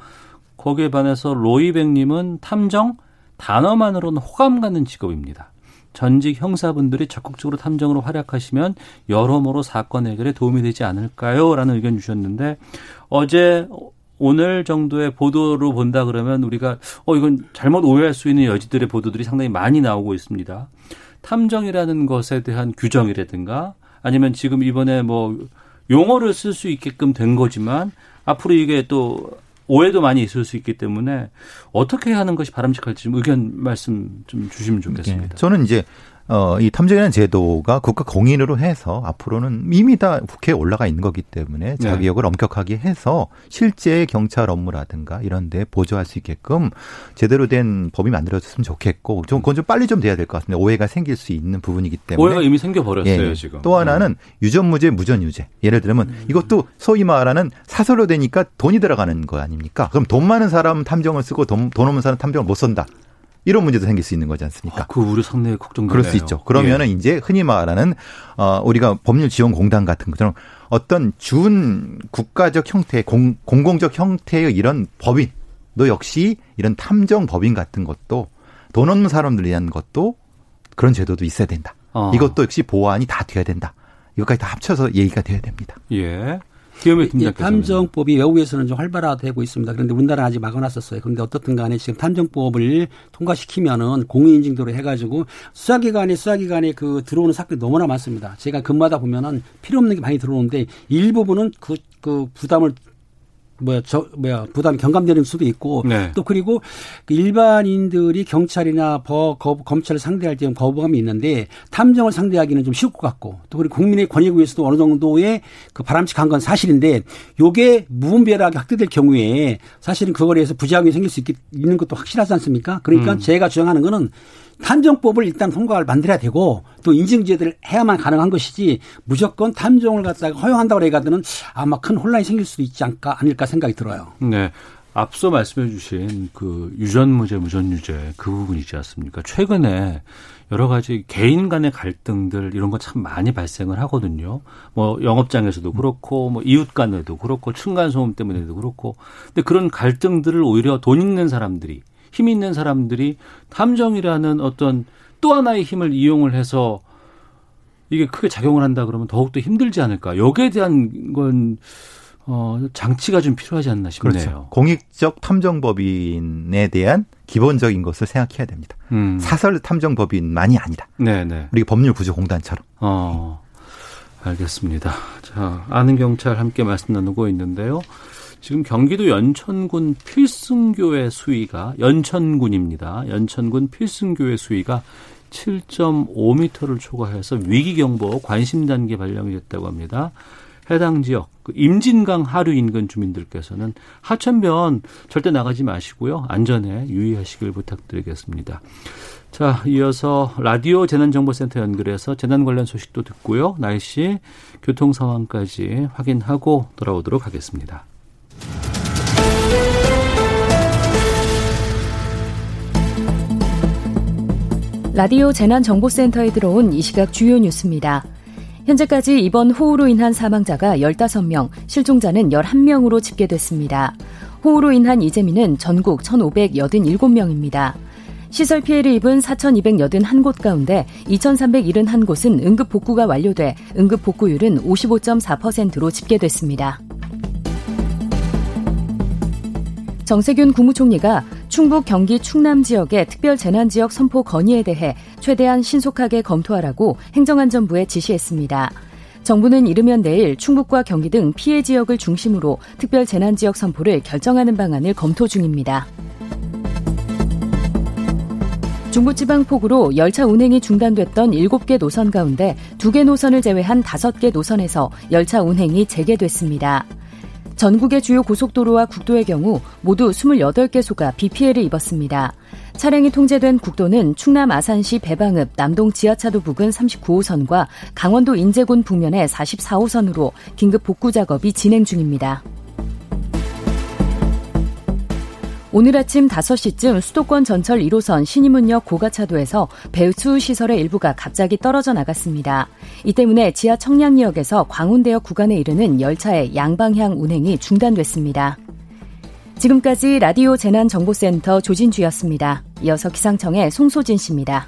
거기에 반해서 로이백님은 탐정 단어만으로는 호감 가는 직업입니다. 전직 형사분들이 적극적으로 탐정으로 활약하시면 여러모로 사건 해결에 도움이 되지 않을까요? 라는 의견 주셨는데 어제 오늘 정도의 보도로 본다 그러면 우리가 어 이건 잘못 오해할 수 있는 여지들의 보도들이 상당히 많이 나오고 있습니다. 탐정이라는 것에 대한 규정이라든가 아니면 지금 이번에 뭐 용어를 쓸 수 있게끔 된 거지만 앞으로 이게 또 오해도 많이 있을 수 있기 때문에 어떻게 하는 것이 바람직할지 좀 의견 말씀 좀 주시면 좋겠습니다. 예. 저는 이제 어, 이 탐정이라는 제도가 국가 공인으로 해서 앞으로는 이미 다 국회에 올라가 있는 거기 때문에 자기역을 엄격하게 해서 실제 경찰 업무라든가 이런 데 보조할 수 있게끔 제대로 된 법이 만들어졌으면 좋겠고 좀 그건 좀 빨리 좀 돼야 될 것 같습니다. 오해가 생길 수 있는 부분이기 때문에 오해가 이미 생겨 버렸어요 예. 지금. 또 하나는 유전무죄, 무전유죄. 예를 들면 이것도 소위 말하는 사설로 되니까 돈이 들어가는 거 아닙니까? 그럼 돈 많은 사람 탐정을 쓰고 돈, 돈 없는 사람 탐정을 못 쓴다. 이런 문제도 생길 수 있는 거지 않습니까? 아, 그 우려 상당히 걱정되네요. 그럴 수 있죠. 그러면은 이제 흔히 말하는 어 우리가 법률 지원 공단 같은 것처럼 어떤 준 국가적 형태, 공, 공공적 형태의 이런 법인도 역시 이런 탐정 법인 같은 것도 돈 없는 사람들 위한 것도 그런 제도도 있어야 된다. 어. 이것도 역시 보완이 다 돼야 된다. 이것까지 다 합쳐서 얘기가 돼야 됩니다. 예. 기업의 예, 팀장께서 탐정법이 외국에서는 좀 활발화되고 있습니다. 그런데 우리나라 아직 막아놨었어요. 그런데 어떻든 간에 지금 탐정법을 통과시키면은 공인인증도로 해가지고 수사기관에 수사기관에 그 들어오는 사건이 너무나 많습니다. 제가 근마다 보면은 필요 없는 게 많이 들어오는데 일부분은 그, 그 부담을 뭐야 저 뭐야 부담이 경감되는 수도 있고 네. 또 그리고 그 일반인들이 경찰이나 버, 거, 검찰을 상대할 때 거부감이 있는데 탐정을 상대하기는 좀 쉬울 것 같고 또 그리고 국민의 권익을 위해서도 어느 정도의 그 바람직한 건 사실인데 요게 무분별하게 확대될 경우에 사실은 그거에 의해서 부작용이 생길 수 있, 있는 것도 확실하지 않습니까? 그러니까 제가 주장하는 거는 탐정법을 일단 통과를 만들어야 되고 또 인증제도를 해야만 가능한 것이지 무조건 탐정을 갖다가 허용한다고 해가지고는 아마 큰 혼란이 생길 수도 있지 않을까 아닐까 생각이 들어요. 네. 앞서 말씀해 주신 그 유전무죄, 무전유죄 그 부분이지 않습니까? 최근에 여러 가지 개인 간의 갈등들 이런 거 참 많이 발생을 하거든요. 뭐 영업장에서도 그렇고 뭐 이웃 간에도 그렇고 층간 소음 때문에도 그렇고. 근데 그런 갈등들을 오히려 돈 있는 사람들이 힘 있는 사람들이 탐정이라는 어떤 또 하나의 힘을 이용을 해서 이게 크게 작용을 한다 그러면 더욱더 힘들지 않을까. 여기에 대한 건 어, 장치가 좀 필요하지 않나 싶네요. 그렇죠. 공익적 탐정법인에 대한 기본적인 것을 생각해야 됩니다. 음. 사설 탐정법인만이 아니다. 네네. 우리 법률 구조 공단처럼. 어, 알겠습니다. 자, 아는 경찰 함께 말씀 나누고 있는데요. 지금 경기도 연천군 필승교회 수위가 연천군입니다. 연천군 필승교회 수위가 7.5m를 초과해서 위기경보 관심 단계 발령이 됐다고 합니다. 해당 지역 그 임진강 하류 인근 주민들께서는 하천변 절대 나가지 마시고요. 안전에 유의하시길 부탁드리겠습니다. 자, 이어서 라디오 재난정보센터 연결해서 재난 관련 소식도 듣고요. 날씨, 교통 상황까지 확인하고 돌아오도록 하겠습니다. 라디오 재난정보센터에 들어온 이 시각 주요 뉴스입니다. 현재까지 이번 호우로 인한 사망자가 15명, 실종자는 11명으로 집계됐습니다. 호우로 인한 이재민은 전국 1,587명입니다. 시설 피해를 입은 4,281곳 가운데 2,371곳은 응급 복구가 완료돼 응급 복구율은 55.4%로 집계됐습니다. 정세균 국무총리가 충북 경기 충남 지역의 특별 재난 지역 선포 건의에 대해 최대한 신속하게 검토하라고 행정안전부에 지시했습니다. 정부는 이르면 내일 충북과 경기 등 피해 지역을 중심으로 특별 재난 지역 선포를 결정하는 방안을 검토 중입니다. 중부지방 폭우로 열차 운행이 중단됐던 7개 노선 가운데 2개 노선을 제외한 5개 노선에서 열차 운행이 재개됐습니다. 전국의 주요 고속도로와 국도의 경우 모두 28개소가 비 피해를 입었습니다. 차량이 통제된 국도는 충남 아산시 배방읍 남동 지하차도 부근 39호선과 강원도 인제군 북면의 44호선으로 긴급 복구 작업이 진행 중입니다. 오늘 아침 5시쯤 수도권 전철 1호선 신임문역 고가차도에서 배수 시설의 일부가 갑자기 떨어져 나갔습니다. 이 때문에 지하 청량리역에서 광운대역 구간에 이르는 열차의 양방향 운행이 중단됐습니다. 지금까지 라디오 재난정보센터 조진주였습니다. 이어서 기상청의 송소진 씨입니다.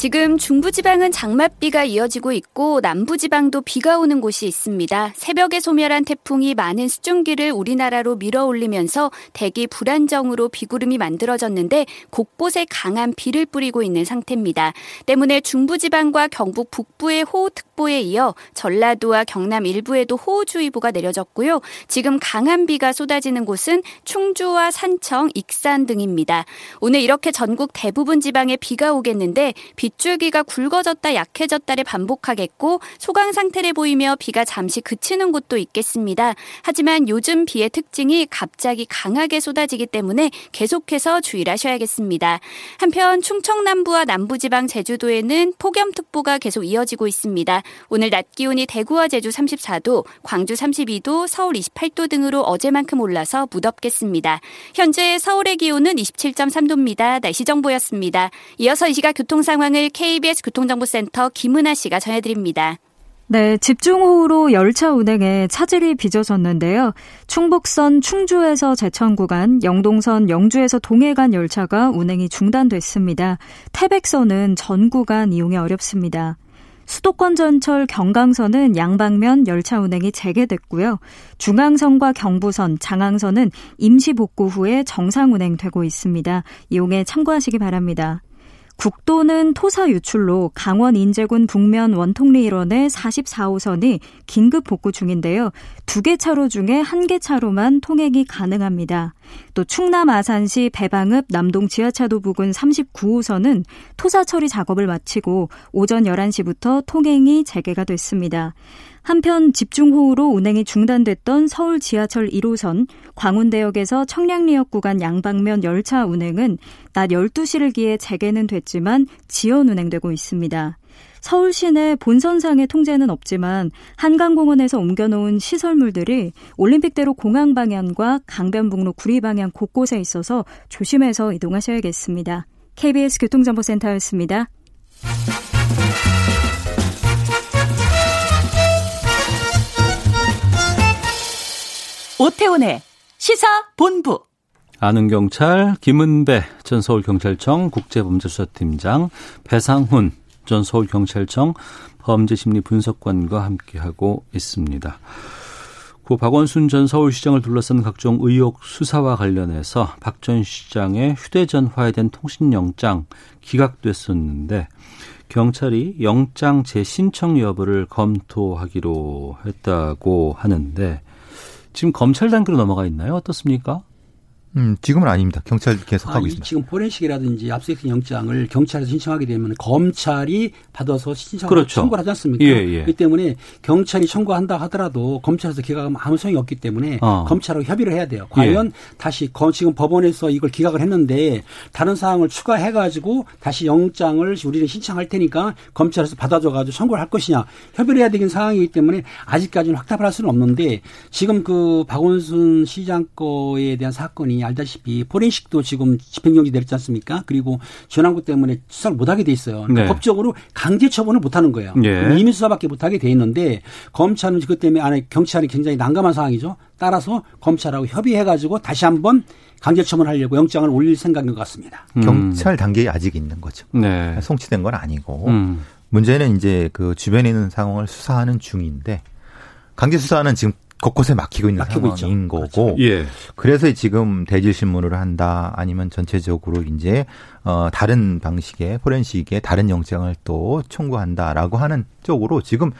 지금 중부지방은 장맛비가 이어지고 있고 남부지방도 비가 오는 곳이 있습니다. 새벽에 소멸한 태풍이 많은 수증기를 우리나라로 밀어올리면서 대기 불안정으로 비구름이 만들어졌는데 곳곳에 강한 비를 뿌리고 있는 상태입니다. 때문에 중부지방과 경북 북부의 호우특보에 이어 전라도와 경남 일부에도 호우주의보가 내려졌고요. 지금 강한 비가 쏟아지는 곳은 충주와 산청, 익산 등입니다. 오늘 이렇게 전국 대부분 지방에 비가 오겠는데 비 빗줄기가 굵어졌다 약해졌다를 반복하겠고 소강 상태를 보이며 비가 잠시 그치는 곳도 있겠습니다. 하지만 요즘 비의 특징이 갑자기 강하게 쏟아지기 때문에 계속해서 주의를 하셔야겠습니다. 한편 충청 남부와 남부지방 제주도에는 폭염특보가 계속 이어지고 있습니다. 오늘 낮 기온이 대구와 제주 34도, 광주 32도, 서울 28도 등으로 어제만큼 올라서 무덥겠습니다. 현재 서울의 기온은 27.3도입니다. 날씨 정보였습니다. 이어서 이 시각 교통 상황을 오늘 KBS 교통정보센터 김은아 씨가 전해드립니다. 네, 집중호우로 열차 운행에 차질이 빚어졌는데요. 충북선 충주에서 제천 구간, 영동선 영주에서 동해 간 열차가 운행이 중단됐습니다. 태백선은 전 구간 이용이 어렵습니다. 수도권 전철 경강선은 양방면 열차 운행이 재개됐고요. 중앙선과 경부선, 장항선은 임시 복구 후에 정상 운행되고 있습니다. 이용에 참고하시기 바랍니다. 국도는 토사 유출로 강원 인제군 북면 원통리 일원의 44호선이 긴급 복구 중인데요. 두 개 차로 중에 한 개 차로만 통행이 가능합니다. 또 충남 아산시 배방읍 남동 지하차도 부근 39호선은 토사 처리 작업을 마치고 오전 11시부터 통행이 재개가 됐습니다. 한편 집중호우로 운행이 중단됐던 서울 지하철 1호선 광운대역에서 청량리역 구간 양방면 열차 운행은 낮 12시를 기해 재개는 됐지만 지연 운행되고 있습니다. 서울 시내 본선상의 통제는 없지만 한강공원에서 옮겨놓은 시설물들이 올림픽대로 공항 방향과 강변북로 구리 방향 곳곳에 있어서 조심해서 이동하셔야겠습니다. KBS 교통정보센터였습니다. 오태훈의 시사본부. 아는 경찰 김은배 전 서울경찰청 국제범죄수사팀장 배상훈 전 서울경찰청 범죄심리분석관과 함께하고 있습니다. 고 박원순 전 서울시장을 둘러싼 각종 의혹 수사와 관련해서 박 전 시장의 휴대전 화해된 통신영장 기각됐었는데 경찰이 영장 재신청 여부를 검토하기로 했다고 하는데 지금 검찰 단계로 넘어가 있나요? 어떻습니까? 음, 지금은 아닙니다. 경찰 계속 아, 하고 있습니다. 지금 포렌식이라든지 압수수색 영장을 경찰에서 신청하게 되면 검찰이 받아서 신청 그렇죠. 청구를 하지 않습니까? 예, 예. 그렇기 때문에 경찰이 청구한다 하더라도 검찰에서 기각하면 아무 소용이 없기 때문에 어. 검찰하고 협의를 해야 돼요. 과연 예. 다시 검- 지금 법원에서 이걸 기각을 했는데 다른 사항을 추가해 가지고 다시 영장을 우리는 신청할 테니까 검찰에서 받아줘 가지고 청구를 할 것이냐 협의를 해야 되는 상황이기 때문에 아직까지는 확답을 할 수는 없는데 지금 그 박원순 시장 거에 대한 사건이 알다시피 포렌식도 지금 집행정지 내렸지 않습니까? 그리고 전환구 때문에 수사를 못하게 돼 있어요. 그러니까 네. 법적으로 강제 처분을 못하는 거예요. 예. 이미 수사밖에 못하게 돼 있는데 검찰은 그 때문에 안에 경찰이 굉장히 난감한 상황이죠. 따라서 검찰하고 협의해가지고 다시 한번 강제 처분하려고 영장을 올릴 생각인 것 같습니다. 음. 경찰 단계에 아직 있는 거죠. 네. 송치된 건 아니고 음. 문제는 이제 그 주변에 있는 상황을 수사하는 중인데 강제 수사는 지금 곳곳에 막히고 있는 막히고 상황인 있죠. 거고 예. 그래서 지금 대질 신문을 한다 아니면 전체적으로 이제 어 다른 방식의 포렌식의 다른 영장을 또 청구한다라고 하는 쪽으로 지금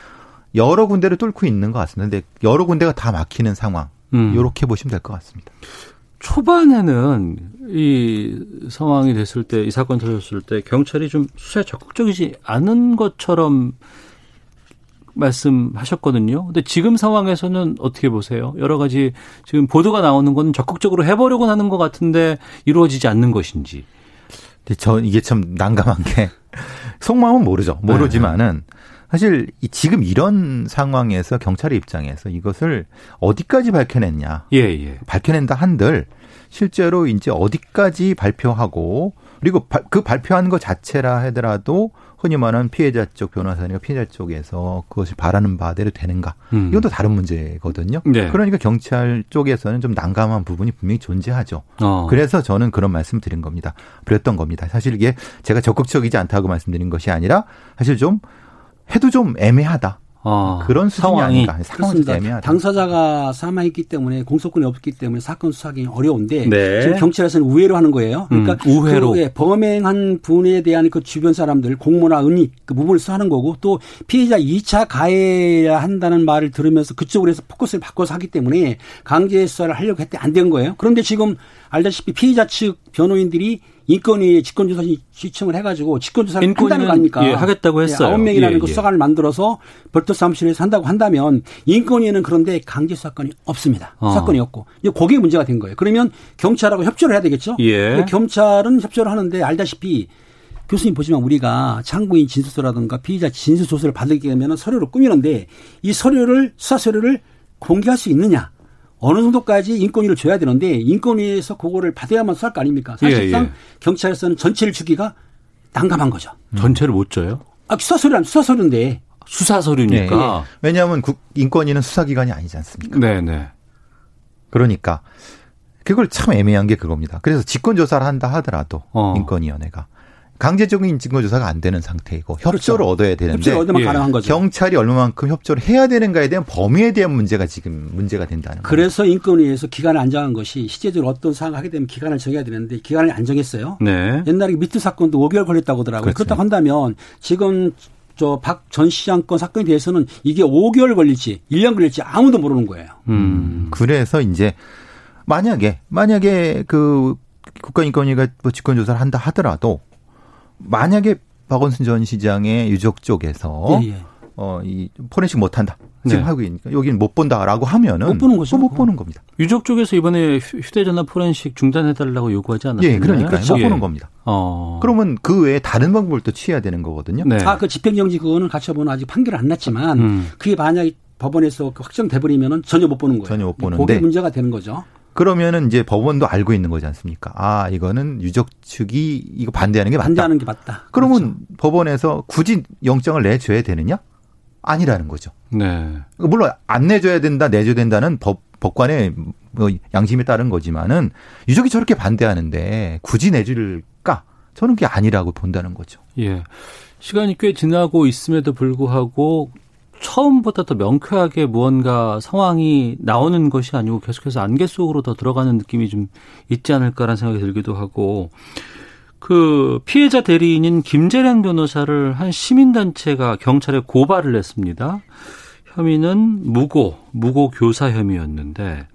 여러 군데를 뚫고 있는 것 같습니다. 근데 여러 군데가 다 막히는 상황. 음. 이렇게 보시면 될 것 같습니다. 초반에는 이 상황이 됐을 때, 이 사건 터졌을 때 경찰이 좀 수사에 적극적이지 않은 것처럼 말씀하셨거든요. 근데 지금 상황에서는 어떻게 보세요? 여러 가지 지금 보도가 나오는 건 적극적으로 해보려고 하는 것 같은데 이루어지지 않는 것인지. 근데 저 이게 참 난감한 게 속마음은 모르죠. 모르지만은 사실 이 지금 이런 상황에서 경찰의 입장에서 이것을 어디까지 밝혀냈냐. 예, 예. 밝혀낸다 한들 실제로 이제 어디까지 발표하고 그리고 바- 그 발표한 것 자체라 하더라도 흔히 말하는 피해자 쪽 변호사나 피해자 쪽에서 그것이 바라는 바대로 되는가 음. 이건 또 다른 문제거든요. 네. 그러니까 경찰 쪽에서는 좀 난감한 부분이 분명히 존재하죠. 어. 그래서 저는 그런 말씀 드린 겁니다. 그랬던 겁니다. 사실 이게 제가 적극적이지 않다고 말씀드린 것이 아니라 사실 좀 해도 좀 애매하다. 어. 그런 수준이 상황이. 아닌가. 상황이. 애매하다. 당사자가 사망했기 때문에 공소권이 없기 때문에 사건 수사하기 어려운데 네. 지금 경찰에서는 우회로 하는 거예요. 그러니까 음, 우회로. 그, 예, 범행한 분에 대한 그 주변 사람들 공모나 은닉 그 부분을 수사하는 거고 또 피해자 2차 가해야 한다는 말을 들으면서 그쪽으로 해서 포커스를 바꿔서 하기 때문에 강제 수사를 하려고 했대 안 된 거예요. 그런데 지금 알다시피 피해자 측 변호인들이 인권위에 직권조사 시청을 해가지고 직권조사를 한다는 거 아닙니까? 예, 하겠다고 했어요. 아홉 명이라는 예, 그 예. 수사관을 만들어서 별도 사무실에서 한다고 한다면 인권위에는 그런데 강제 수사권이 없습니다. 어. 사건이 없고 이제 그게 문제가 된 거예요. 그러면 경찰하고 협조를 해야 되겠죠. 예. 경찰은 협조를 하는데 알다시피 교수님 보지만 우리가 참고인 진술서라든가 피의자 진술조서를 받게 되면 서류를 꾸미는데 이 서류를 수사 서류를 공개할 수 있느냐? 어느 정도까지 인권위를 줘야 되는데 인권위에서 그거를 받아야만 수사할 거 아닙니까? 사실상 예, 예. 경찰에서는 전체를 주기가 난감한 거죠. 전체를 못 줘요? 아, 수사 서류는 수사 서류인데 수사 서류니까. 왜냐하면 국- 인권위는 수사기관이 아니지 않습니까? 네, 네. 그러니까 그걸 참 애매한 게 그겁니다. 그래서 직권 조사를 한다 하더라도 어. 인권위원회가 강제적인 직권조사가 안 되는 상태이고 협조를 얻어야 되는데 협조를. 가능한 거죠. 경찰이 얼마만큼 협조를 해야 되는가에 대한 범위에 대한 문제가 지금 문제가 된다는 거예요. 그래서 인권위에서 기간을 안 정한 것이 실제적으로 어떤 사항을 하게 되면 기간을 정해야 되는데 기간을 안 정했어요. 네. 옛날에 미투 사건도 5개월 걸렸다고 하더라고요. 그렇죠. 그렇다고 한다면 지금 저박전 시장 건 사건에 대해서는 이게 5개월 걸릴지 1년 걸릴지 아무도 모르는 거예요. 음. 그래서 이제 만약에 만약에 그 국가인권위가 뭐 직권 조사를 한다 하더라도 만약에 박원순 전 시장의 유족 쪽에서 예, 예. 어 이 포렌식 못 한다. 지금 네. 하고 있으니까 여기는 못 본다라고 하면은 못 보는 거죠. 못 보는 겁니다. 유족 쪽에서 이번에 휴- 휴대전화 포렌식 중단해달라고 요구하지 않았나요? 예, 그러니까요. 못 예. 보는 겁니다. 어. 그러면 그 외에 다른 방법을 또 취해야 되는 거거든요. 네. 아, 그 집행정지 그거는 가처분은 아직 판결을 안 났지만 음. 그게 만약에 법원에서 그 확정돼 버리면은 전혀 못 보는 거예요. 전혀 못 그게 보는데. 문제가 되는 거죠. 그러면은 이제 법원도 알고 있는 거지 않습니까? 아, 이거는 유족 측이 이거 반대하는 게 맞다. 반대하는 게 맞다. 그러면 그렇죠. 법원에서 굳이 영장을 내줘야 되느냐? 아니라는 거죠. 네. 물론 안 내줘야 된다, 내줘야 된다는 법, 법관의 뭐 양심에 따른 거지만은 유족이 저렇게 반대하는데 굳이 내줄까? 저는 그게 아니라고 본다는 거죠. 예. 시간이 꽤 지나고 있음에도 불구하고 처음보다 더 명쾌하게 무언가 상황이 나오는 것이 아니고 계속해서 안개 속으로 더 들어가는 느낌이 좀 있지 않을까라는 생각이 들기도 하고 그 피해자 대리인인 김재량 변호사를 한 시민단체가 경찰에 고발을 했습니다. 혐의는 무고, 무고 교사 혐의였는데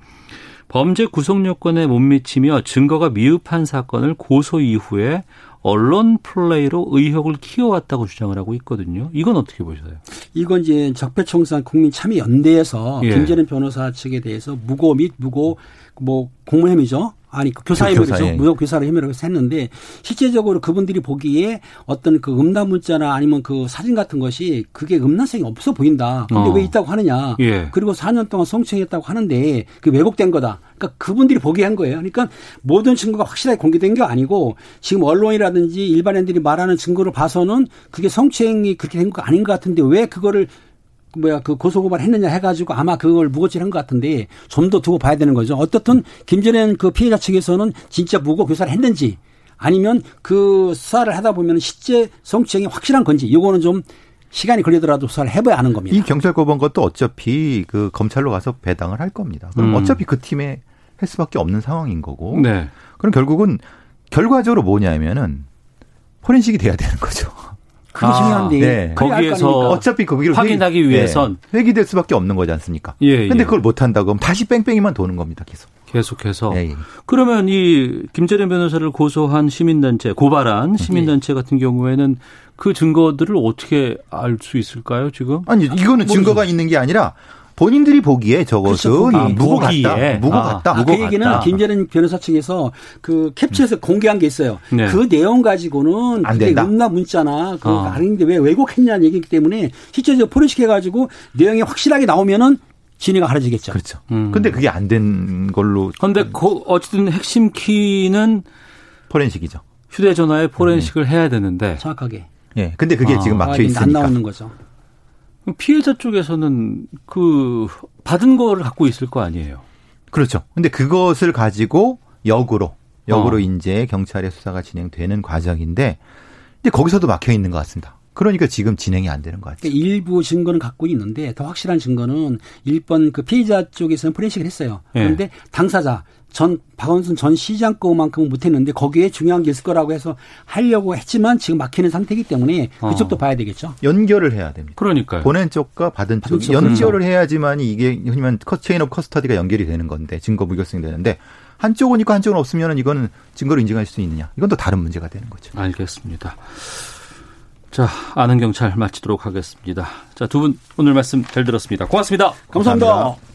범죄 구속 요건에 못 미치며 증거가 미흡한 사건을 고소 이후에 언론 플레이로 의혹을 키워왔다고 주장을 하고 있거든요. 이건 어떻게 보셔요? 이건 이제 적폐청산 국민 참여 연대에서 예. 김재련 변호사 측에 대해서 무고 및 무고 뭐 공무 혐의죠. 아니 그 교사 그 혐의죠. 예. 무효 교사를 혐의라고 해서 했는데 실제적으로 그분들이 보기에 어떤 그 음란 문자나 아니면 그 사진 같은 것이 그게 음란성이 없어 보인다. 근데 어. 왜 있다고 하느냐? 예. 그리고 4년 동안 성추행했다고 하는데 그 왜곡된 거다. 그러니까 그분들이 보기에 한 거예요. 그러니까 모든 증거가 확실하게 공개된 게 아니고 지금 언론이라든지 일반인들이 말하는 증거를 봐서는 그게 성추행이 그렇게 된 거 아닌 것 같은데 왜 그거를 그 뭐야 그 고소고발 했느냐 해가지고 아마 그걸 무고질한 것 같은데 좀 더 두고 봐야 되는 거죠. 어떻든 김전현 그 피해자 측에서는 진짜 무고 교사를 했는지 아니면 그 수사를 하다 보면 실제 성추행이 확실한 건지 이거는 좀 시간이 걸리더라도 수사를 해봐야 하는 겁니다. 이 경찰 고본 것도 어차피 그 검찰로 가서 배당을 할 겁니다. 그럼 음. 어차피 그 팀에 할 수밖에 없는 상황인 거고. 네. 그럼 결국은 결과적으로 뭐냐면은 포렌식이 돼야 되는 거죠. 그게 중요한데 네. 거기에서? 어차피 거기를 확인하기 회기- 위해선. 네. 회기될 수밖에 없는 거지 않습니까? 예, 근데 예. 그걸 못 한다고 하면 다시 뺑뺑이만 도는 겁니다, 계속. 계속해서 예, 예. 그러면 이 김재련 변호사를 고소한 시민단체, 고발한 시민단체 네. 같은 경우에는 그 증거들을 어떻게 알 수 있을까요, 지금? 아니 이거는 증거가 있는 게 아니라 본인들이 보기에 저것은 그렇죠. 아, 무고. 같다. 무고 아, 같다. 아, 그 얘기는 같다. 김재련 변호사 측에서 그 캡처해서 공개한 게 있어요. 네. 그 내용 가지고는 안 그게. 음란 문자나 그 아. 아닌데 왜 왜곡했냐는 얘기이기 때문에 실제적으로 포렌식 해 가지고 내용이 확실하게 나오면은 진위가 가려지겠죠. 그렇죠. 음. 근데 그게 안 된 걸로 근데 그 어쨌든 핵심 키는 포렌식이죠. 휴대전화에 포렌식을 해야 되는데 정확하게. 예. 근데 그게 아. 지금 막혀 아, 안 있으니까. 나오는 거죠. 피해자 쪽에서는 그 받은 거를 갖고 있을 거 아니에요. 그렇죠. 근데 그것을 가지고 역으로 역으로 어. 이제 경찰의 수사가 진행되는 과정인데 근데 거기서도 막혀 있는 것 같습니다. 그러니까 지금 진행이 안 되는 것 같아요. 그러니까 일부 증거는 갖고 있는데 더 확실한 증거는 일본 그 피해자 쪽에서는 포렌식을 했어요. 예. 그런데 당사자 전 박원순 전 시장 거만큼은 못했는데 거기에 중요한 게 있을 거라고 해서 하려고 했지만 지금 막히는 상태이기 때문에 그쪽도 어. 봐야 되겠죠. 연결을 해야 됩니다. 그러니까요. 보낸 쪽과 받은 받은 쪽이 쪽, 연결을 해야지만이 이게 흔히만 컷 chain of custody가 연결이 되는 건데 증거 무결성이 되는데 한쪽은 있고 한쪽은 없으면은 이거는 증거로 인정할 수 있느냐? 이건 또 다른 문제가 되는 거죠. 알겠습니다. 자, 아는 경찰 마치도록 하겠습니다. 자, 두 분 오늘 말씀 잘 들었습니다. 고맙습니다. 감사합니다. 감사합니다.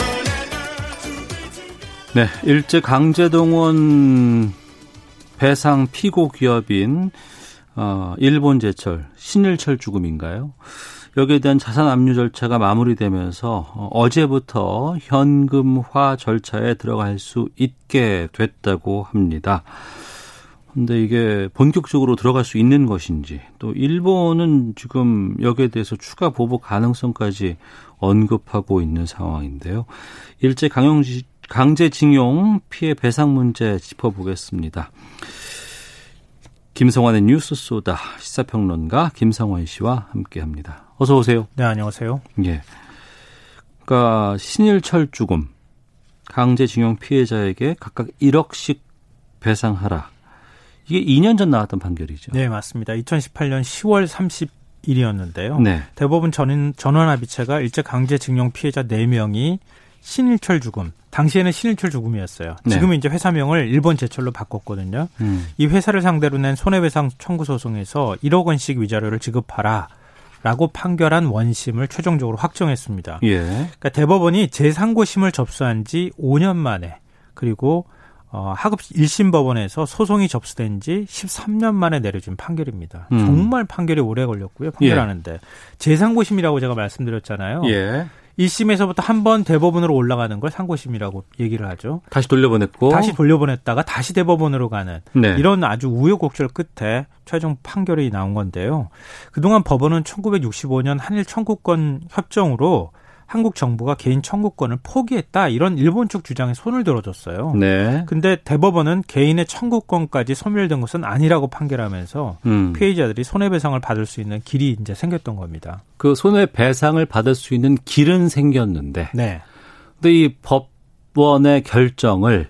네, 일제 강제 동원 배상 피고 기업인 어, 일본 제철 신일철 죽음인가요? 여기에 대한 자산 압류 절차가 마무리되면서 어, 어제부터 현금화 절차에 들어갈 수 있게 됐다고 합니다. 근데 이게 본격적으로 들어갈 수 있는 것인지 또 일본은 지금 여기에 대해서 추가 보복 가능성까지 언급하고 있는 상황인데요. 일제 강용지 강제징용 피해 배상 문제 짚어보겠습니다. 김성환의 뉴스 소다 시사평론가 김성환 씨와 함께합니다. 어서 오세요. 네, 안녕하세요. 예. 그러니까 신일철 죽음 강제징용 피해자에게 각각 1억씩 배상하라. 이게 2년 전 나왔던 판결이죠. 네, 맞습니다. 2018년 10월 30 일이었는데요. 네. 대법원 전원, 전원 합의체가 일제 강제징용 피해자 4명이 신일철 죽음, 당시에는 신일철 죽음이었어요. 네. 지금은 이제 회사명을 일본 제철로 바꿨거든요. 음. 이 회사를 상대로 낸 손해배상 청구 소송에서 1억 원씩 위자료를 지급하라. 라고 판결한 원심을 최종적으로 확정했습니다. 예. 그러니까 대법원이 제3고심을 접수한 지 5년 만에 그리고 어, 하급 1심 법원에서 소송이 접수된 지 13년 만에 내려진 판결입니다. 음. 정말 판결이 오래 걸렸고요. 판결하는데 제3고심이라고 제가 말씀드렸잖아요. 예. 1심에서부터 한 번 대법원으로 올라가는 걸 상고심이라고 얘기를 하죠. 다시 돌려보냈고 다시 돌려보냈다가 다시 대법원으로 가는 네. 이런 아주 우여곡절 끝에 최종 판결이 나온 건데요. 그동안 법원은 1965년 한일 청구권 협정으로 한국 정부가 개인 청구권을 포기했다 이런 일본 측 주장에 손을 들어줬어요. 네. 근데 대법원은 개인의 청구권까지 소멸된 것은 아니라고 판결하면서 음. 피해자들이 손해배상을 받을 수 있는 길이 이제 생겼던 겁니다. 그 손해배상을 받을 수 있는 길은 생겼는데 네. 근데 이 법원의 결정을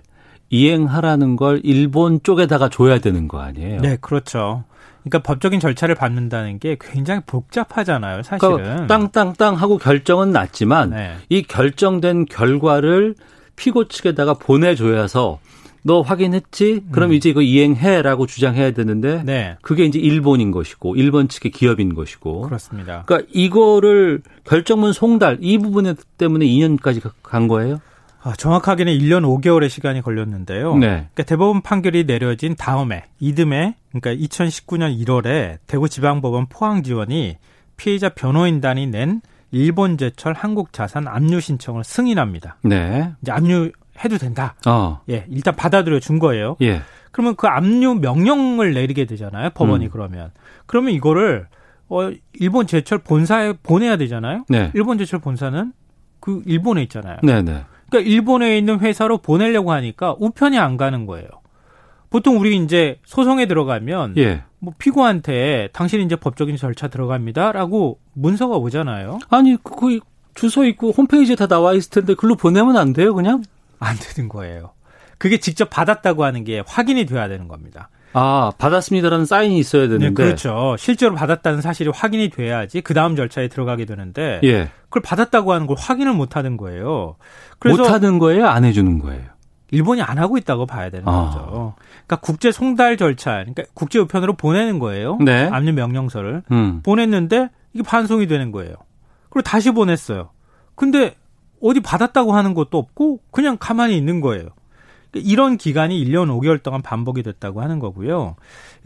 이행하라는 걸 일본 쪽에다가 줘야 되는 거 아니에요? 네, 그렇죠. 그러니까 법적인 절차를 밟는다는 게 굉장히 복잡하잖아요, 사실은. 그러니까 땅땅땅 하고 결정은 났지만 네. 이 결정된 결과를 피고 측에다가 보내줘야서 너 확인했지? 그럼 음. 이제 이거 이행해라고 주장해야 되는데 네. 그게 이제 일본인 것이고 일본 측의 기업인 것이고 그렇습니다. 그러니까 이거를 결정문 송달 이 부분 때문에 2년까지 간 거예요? 아, 정확하게는 1년 5개월의 시간이 걸렸는데요. 네. 그러니까 대법원 판결이 내려진 다음에 이듬해 그러니까 2019년 1월에 대구지방법원 포항지원이 피해자 변호인단이 낸 일본 제철 한국 자산 압류 신청을 승인합니다. 네. 이제 압류해도 된다. 어. 예, 일단 받아들여 준 거예요. 예. 그러면 그 압류 명령을 내리게 되잖아요. 법원이 음. 그러면. 그러면 이거를 어 일본 제철 본사에 보내야 되잖아요. 네. 일본 제철 본사는 그 일본에 있잖아요. 네, 네. 그러니까 일본에 있는 회사로 보내려고 하니까 우편이 안 가는 거예요. 보통 우리 이제 소송에 들어가면 예. 뭐 피고한테 당신 이제 법적인 절차 들어갑니다라고 문서가 오잖아요. 아니, 그 주소 있고 홈페이지에 다 나와 있을 텐데 글로 보내면 안 돼요, 그냥? 안 되는 거예요. 그게 직접 받았다고 하는 게 확인이 돼야 되는 겁니다. 아, 받았습니다라는 사인이 있어야 되는데. 네, 그렇죠. 실제로 받았다는 사실이 확인이 돼야지 그 다음 절차에 들어가게 되는데 예. 그걸 받았다고 하는 걸 확인을 못 하는 거예요. 그래서 못 하는 거예요, 안 해 주는 거예요? 일본이 안 하고 있다고 봐야 되는 아. 거죠. 그러니까 국제 송달 절차, 그러니까 국제 우편으로 보내는 거예요. 네. 압류 명령서를 음. 보냈는데 이게 반송이 되는 거예요. 그리고 다시 보냈어요. 근데 어디 받았다고 하는 것도 없고 그냥 가만히 있는 거예요. 이런 기간이 1년 5개월 동안 반복이 됐다고 하는 거고요.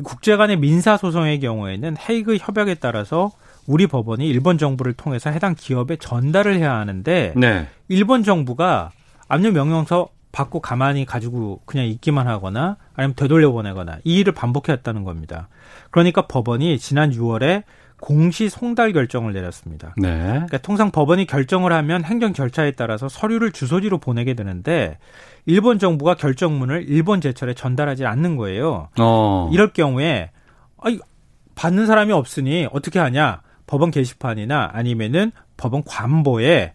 국제 간의 민사 소송의 경우에는 헤이그 협약에 따라서 우리 법원이 일본 정부를 통해서 해당 기업에 전달을 해야 하는데 네. 일본 정부가 압류 명령서 받고 가만히 가지고 그냥 있기만 하거나 아니면 되돌려 보내거나 이 일을 반복해왔다는 겁니다. 그러니까 법원이 지난 6월에 공시 송달 결정을 내렸습니다. 네. 그러니까 통상 법원이 결정을 하면 행정 절차에 따라서 서류를 주소지로 보내게 되는데 일본 정부가 결정문을 일본 제철에 전달하지 않는 거예요. 어. 이럴 경우에 아이 받는 사람이 없으니 어떻게 하냐? 법원 게시판이나 아니면은 법원 관보에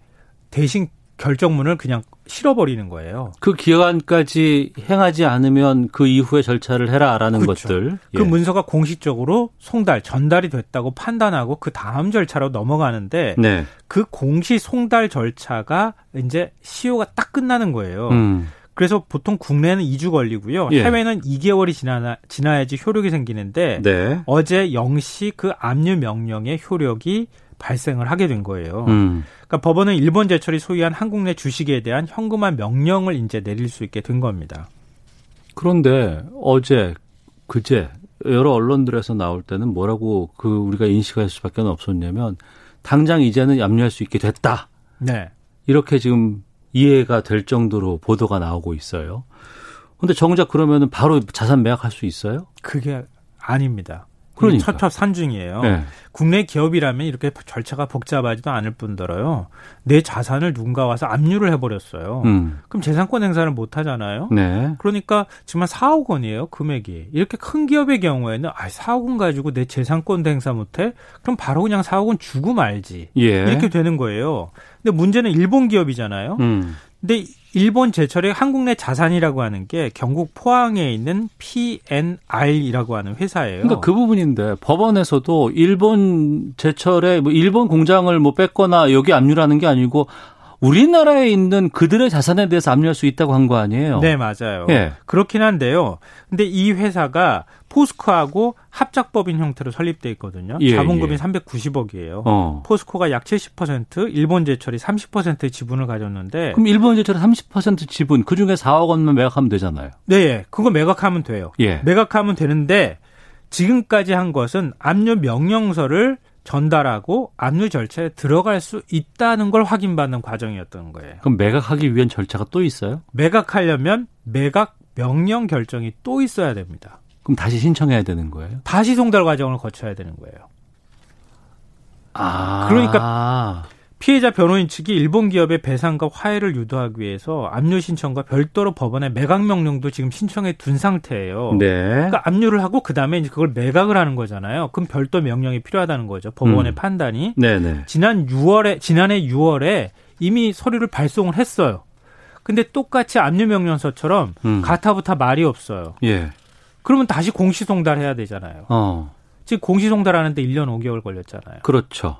대신 결정문을 그냥 실어버리는 거예요. 그 기간까지 행하지 않으면 그 이후에 절차를 해라라는 그렇죠. 것들. 그 예. 문서가 공식적으로 송달, 전달이 됐다고 판단하고 그 다음 절차로 넘어가는데 네. 그 공시 송달 절차가 이제 시효가 딱 끝나는 거예요. 음. 그래서 보통 국내는 2주 걸리고요. 예. 해외는 2개월이 지나, 지나야지 효력이 생기는데 네. 어제 0시 그 압류 명령의 효력이 발생을 하게 된 거예요. 음. 그러니까 법원은 일본 제철이 소유한 한국 내 주식에 대한 현금화 명령을 이제 내릴 수 있게 된 겁니다. 그런데 어제 그제 여러 언론들에서 나올 때는 뭐라고 그 우리가 인식할 수밖에 없었냐면 당장 이제는 압류할 수 있게 됐다. 네. 이렇게 지금 이해가 될 정도로 보도가 나오고 있어요. 근데 정작 그러면은 바로 자산 매각할 수 있어요? 그게 아닙니다. 그러니까. 첫첫 산중이에요. 네. 국내 기업이라면 이렇게 절차가 복잡하지도 않을 뿐더러요. 내 자산을 누군가 와서 압류를 해버렸어요. 음. 그럼 재산권 행사를 못 하잖아요. 네. 그러니까 지금 한 4억 원이에요, 금액이. 이렇게 큰 기업의 경우에는 아, 4억 원 가지고 내 재산권 행사 못 해? 그럼 바로 그냥 4억 원 주고 말지. 예. 이렇게 되는 거예요. 근데 문제는 일본 기업이잖아요. 음. 근데 일본 제철의 한국 내 자산이라고 하는 게 경북 포항에 있는 PNR이라고 하는 회사예요. 그러니까 그 부분인데 법원에서도 일본 제철에 뭐 일본 공장을 뭐 뺐거나 여기 압류라는 게 아니고 우리나라에 있는 그들의 자산에 대해서 압류할 수 있다고 한 거 아니에요? 네, 맞아요. 예. 그렇긴 한데요. 근데 이 회사가 포스코하고 합작법인 형태로 설립돼 있거든요. 예, 자본금이 예. 390억이에요. 어. 포스코가 약 70%, 일본 제철이 30%의 지분을 가졌는데 그럼 일본 제철의 30% 지분 그 중에 4억 원만 매각하면 되잖아요. 네, 그거 매각하면 돼요. 예. 매각하면 되는데 지금까지 한 것은 압류 명령서를 전달하고 압류 절차에 들어갈 수 있다는 걸 확인받는 과정이었던 거예요. 그럼 매각하기 위한 절차가 또 있어요? 매각하려면 매각 명령 결정이 또 있어야 됩니다. 그럼 다시 신청해야 되는 거예요? 다시 송달 과정을 거쳐야 되는 거예요. 아. 그러니까 피해자 변호인 측이 일본 기업의 배상과 화해를 유도하기 위해서 압류 신청과 별도로 법원에 매각 명령도 지금 신청해 둔 상태예요. 네. 그러니까 압류를 하고 그 다음에 이제 그걸 매각을 하는 거잖아요. 그럼 별도 명령이 필요하다는 거죠. 법원의 음. 판단이. 네네. 지난 6월에 지난해 6월에 이미 서류를 발송을 했어요. 근데 똑같이 압류 명령서처럼 음. 가타부타 말이 없어요. 예. 그러면 다시 공시 송달해야 되잖아요. 어. 지금 공시 송달하는데 1년 5개월 걸렸잖아요. 그렇죠.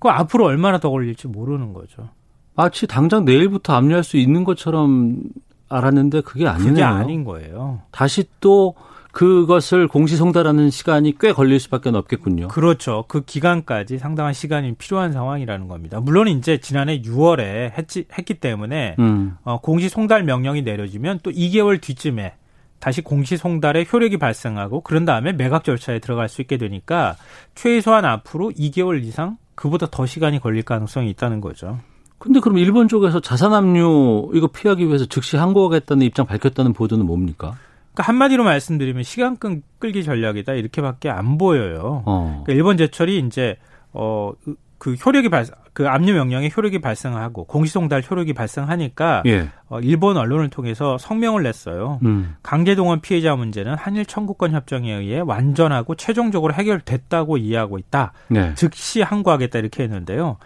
그 앞으로 얼마나 더 걸릴지 모르는 거죠. 마치 당장 내일부터 압류할 수 있는 것처럼 알았는데 그게 아니네요. 그게 아닌 거예요. 다시 또 그것을 공시송달하는 시간이 꽤 걸릴 수밖에 없겠군요. 그렇죠. 그 기간까지 상당한 시간이 필요한 상황이라는 겁니다. 물론 이제 지난해 6월에 했지, 했기 때문에 음. 어, 공시 송달 명령이 내려지면 또 2개월 뒤쯤에 다시 공시송달의 효력이 발생하고 그런 다음에 매각 절차에 들어갈 수 있게 되니까 최소한 앞으로 2개월 이상 그보다 더 시간이 걸릴 가능성이 있다는 거죠. 근데 그럼 일본 쪽에서 자산 압류 이거 피하기 위해서 즉시 항고하겠다는 입장 밝혔다는 보도는 뭡니까? 그러니까 한마디로 말씀드리면 시간 끌기 전략이다 이렇게밖에 안 보여요. 어. 그러니까 일본 제철이 이제 어 그 효력이 발생, 그 압류 명령의 효력이 발생하고 공시송달 효력이 발생하니까 예. 어, 일본 언론을 통해서 성명을 냈어요. 음. 강제동원 피해자 문제는 한일 청구권 협정에 의해 완전하고 최종적으로 해결됐다고 이해하고 있다. 네. 즉시 항고하겠다 이렇게 했는데요.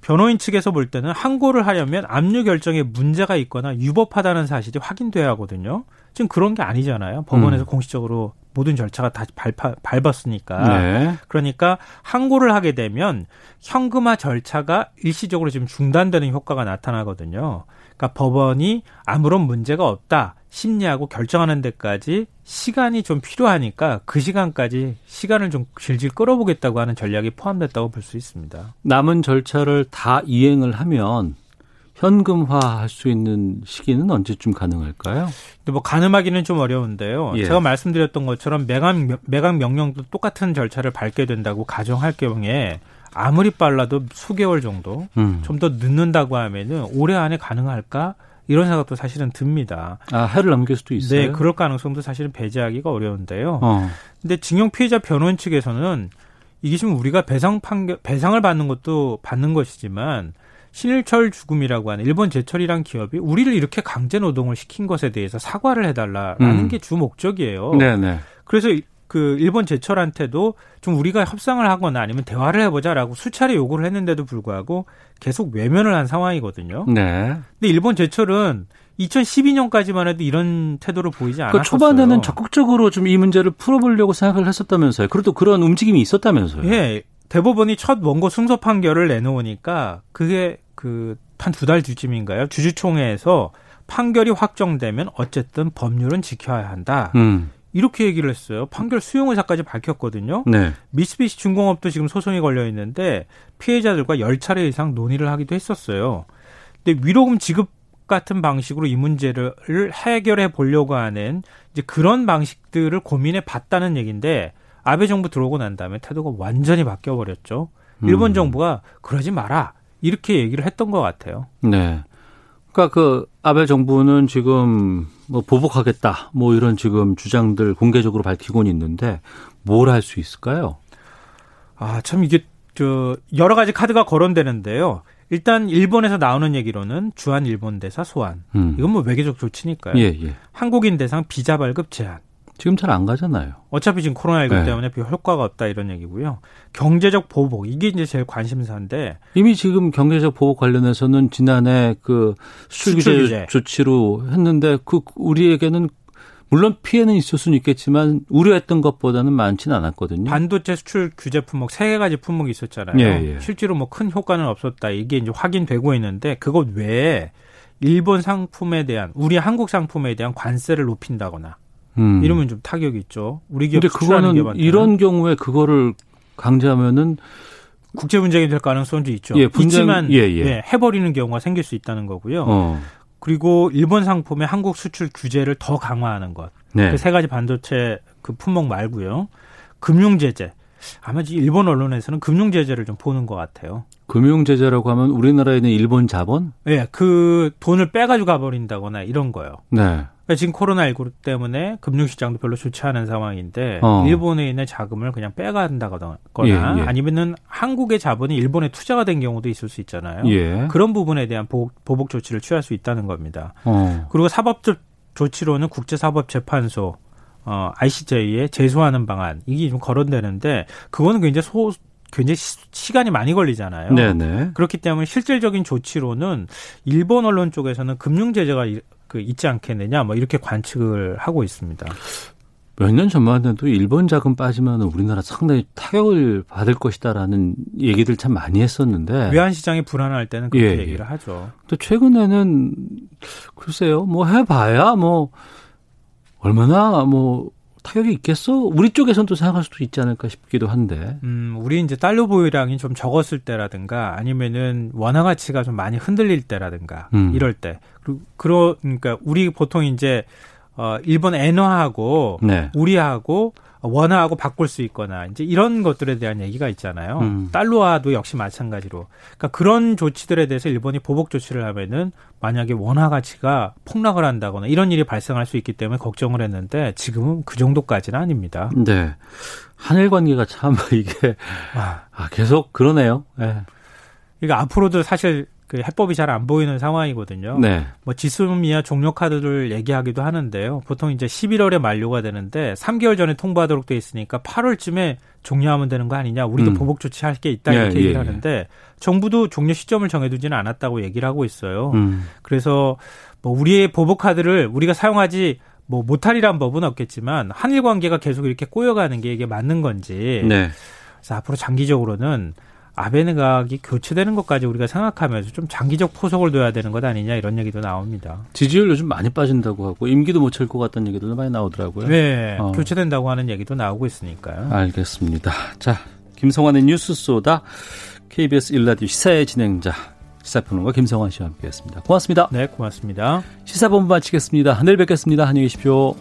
변호인 측에서 볼 때는 항고를 하려면 압류 결정에 문제가 있거나 유법하다는 사실이 확인돼야 하거든요. 지금 그런 게 아니잖아요. 법원에서 음. 공식적으로 모든 절차가 다 밟아, 밟았으니까. 네. 그러니까 항고를 하게 되면 현금화 절차가 일시적으로 지금 중단되는 효과가 나타나거든요. 그러니까 법원이 아무런 문제가 없다. 심리하고 결정하는 데까지 시간이 좀 필요하니까 그 시간까지 시간을 좀 질질 끌어보겠다고 하는 전략이 포함됐다고 볼 수 있습니다. 남은 절차를 다 이행을 하면 현금화할 수 있는 시기는 언제쯤 가능할까요? 근데 뭐 가늠하기는 좀 어려운데요. 예. 제가 말씀드렸던 것처럼 매각 매각 명령도 똑같은 절차를 밟게 된다고 가정할 경우에 아무리 빨라도 수개월 정도 음. 좀더 늦는다고 하면은 올해 안에 가능할까? 이런 생각도 사실은 듭니다. 아, 해를 넘길 수도 있어요. 네, 그럴 가능성도 사실은 배제하기가 어려운데요. 어. 근데 징용 피해자 변호인 측에서는 이게 지금 우리가 배상 판결 배상을 받는 것도 받는 것이지만 신일철 죽음이라고 하는 일본 제철이란 기업이 우리를 이렇게 강제 노동을 시킨 것에 대해서 사과를 해달라라는 음. 게주 목적이에요. 네네. 그래서 그 일본 제철한테도 좀 우리가 협상을 하거나 아니면 대화를 해보자라고 수차례 요구를 했는데도 불구하고 계속 외면을 한 상황이거든요. 네. 근데 일본 제철은 2012년까지만 해도 이런 태도를 보이지 않았어요. 그러니까 초반에는 적극적으로 좀 이 문제를 풀어보려고 생각을 했었다면서요. 그래도 그런 움직임이 있었다면서요. 예. 대법원이 첫 원고 승소 판결을 내놓으니까 그게 그 한 두 달 뒤쯤인가요? 주주총회에서 판결이 확정되면 어쨌든 법률은 지켜야 한다. 음. 이렇게 얘기를 했어요. 판결 수용 의사까지 밝혔거든요. 네. 미쓰비시 중공업도 지금 소송이 걸려 있는데 피해자들과 10차례 이상 논의를 하기도 했었어요. 근데 위로금 지급 같은 방식으로 이 문제를 해결해 보려고 하는 이제 그런 방식들을 고민해 봤다는 얘기인데 아베 정부 들어오고 난 다음에 태도가 완전히 바뀌어 버렸죠. 일본 음. 정부가 그러지 마라 이렇게 얘기를 했던 것 같아요. 네. 그러니까 그 아베 정부는 지금 뭐 보복하겠다 뭐 이런 지금 주장들 공개적으로 밝히고는 있는데 뭘 할 수 있을까요? 아 참 이게 저 여러 가지 카드가 거론되는데요. 일단 일본에서 나오는 얘기로는 주한 일본 대사 소환. 음. 이건 뭐 외교적 조치니까요. 예, 예. 한국인 대상 비자 발급 제한. 지금 잘 안 가잖아요. 어차피 지금 코로나19 네. 때문에 별 효과가 없다 이런 얘기고요. 경제적 보복 이게 이제 제일 관심사인데 이미 지금 경제적 보복 관련해서는 지난해 그 수출, 규제 조치로 했는데 그 우리에게는 물론 피해는 있을 수는 있겠지만 우려했던 것보다는 많지는 않았거든요. 반도체 수출 규제 품목 세 가지 품목이 있었잖아요. 예, 예. 실제로 뭐 큰 효과는 없었다. 이게 이제 확인되고 있는데 그것 외에 일본 상품에 대한 우리 한국 상품에 대한 관세를 높인다거나 음. 이러면 좀 타격이 있죠. 우리 기업 근데 그거는 이런 경우에 그거를 강제하면은 국제 분쟁이 될 가능성도 있죠. 예, 분쟁, 있지만 예, 예. 예, 해버리는 경우가 생길 수 있다는 거고요. 어. 그리고 일본 상품의 한국 수출 규제를 더 강화하는 것. 네. 그 세 가지 반도체 그 품목 말고요. 금융 제재. 아마 일본 언론에서는 금융 제재를 좀 보는 것 같아요. 금융 제재라고 하면 우리나라에 있는 일본 자본? 네, 그 돈을 빼가지고 가버린다거나 이런 거요. 네. 그러니까 지금 코로나19 때문에 금융시장도 별로 좋지 않은 상황인데 어. 일본에 있는 자금을 그냥 빼간다거나 예, 예. 아니면은 한국의 자본이 일본에 투자가 된 경우도 있을 수 있잖아요. 예. 그런 부분에 대한 보복, 보복, 조치를 취할 수 있다는 겁니다. 어. 그리고 사법적 조치로는 국제사법재판소 어, ICJ에 제소하는 방안 이게 좀 거론되는데 그거는 굉장히 소 굉장히 시, 간이 많이 걸리잖아요. 네네. 그렇기 때문에 실질적인 조치로는 일본 언론 쪽에서는 금융 제재가 그 있지 않겠느냐 뭐 이렇게 관측을 하고 있습니다. 몇 년 전만 해도 일본 자금 빠지면 우리나라 상당히 타격을 받을 것이다라는 얘기들 참 많이 했었는데 외환 시장이 불안할 때는 그렇게 예, 예. 얘기를 하죠. 또 최근에는 글쎄요, 뭐 해봐야 뭐 얼마나 뭐 타격이 있겠어? 우리 쪽에선 또 생각할 수도 있지 않을까 싶기도 한데. 음, 우리 이제 달러 보유량이 좀 적었을 때라든가 아니면은 원화 가치가 좀 많이 흔들릴 때라든가 음. 이럴 때. 그리고 그러니까 우리 보통 이제 어, 일본 엔화하고 네. 우리하고 원화하고 바꿀 수 있거나 이제 이런 것들에 대한 얘기가 있잖아요. 음. 달러화도 역시 마찬가지로. 그러니까 그런 조치들에 대해서 일본이 보복 조치를 하면은 만약에 원화 가치가 폭락을 한다거나 이런 일이 발생할 수 있기 때문에 걱정을 했는데 지금은 그 정도까지는 아닙니다. 네. 한일 관계가 참 이게 아, 계속 그러네요. 네. 그러니까 앞으로도 사실 그 해법이 잘 안 보이는 상황이거든요. 네. 뭐 지수미아 종료 카드를 얘기하기도 하는데요. 보통 이제 11월에 만료가 되는데 3개월 전에 통보하도록 돼 있으니까 8월쯤에 종료하면 되는 거 아니냐. 우리도 음. 보복 조치할 게 있다 예, 이렇게 예, 얘기를 예. 하는데 정부도 종료 시점을 정해두지는 않았다고 얘기를 하고 있어요. 음. 그래서 뭐 우리의 보복 카드를 우리가 사용하지 뭐 못하리란 법은 없겠지만 한일 관계가 계속 이렇게 꼬여가는 게 이게 맞는 건지. 네. 그래서 앞으로 장기적으로는 아베 내각이 교체되는 것까지 우리가 생각하면서 좀 장기적 포석을 둬야 되는 것 아니냐 이런 얘기도 나옵니다. 지지율 요즘 많이 빠진다고 하고 임기도 못찰것 같다는 얘기도 많이 나오더라고요. 네, 어. 교체된다고 하는 얘기도 나오고 있으니까요. 알겠습니다. 자, 김성환의 뉴스 쏘다 KBS 일라디오 시사의 진행자 시사평론가 김성환 씨와 함께했습니다. 고맙습니다. 네, 고맙습니다. 시사본부 마치겠습니다. 내일 뵙겠습니다. 안녕히 계십시오.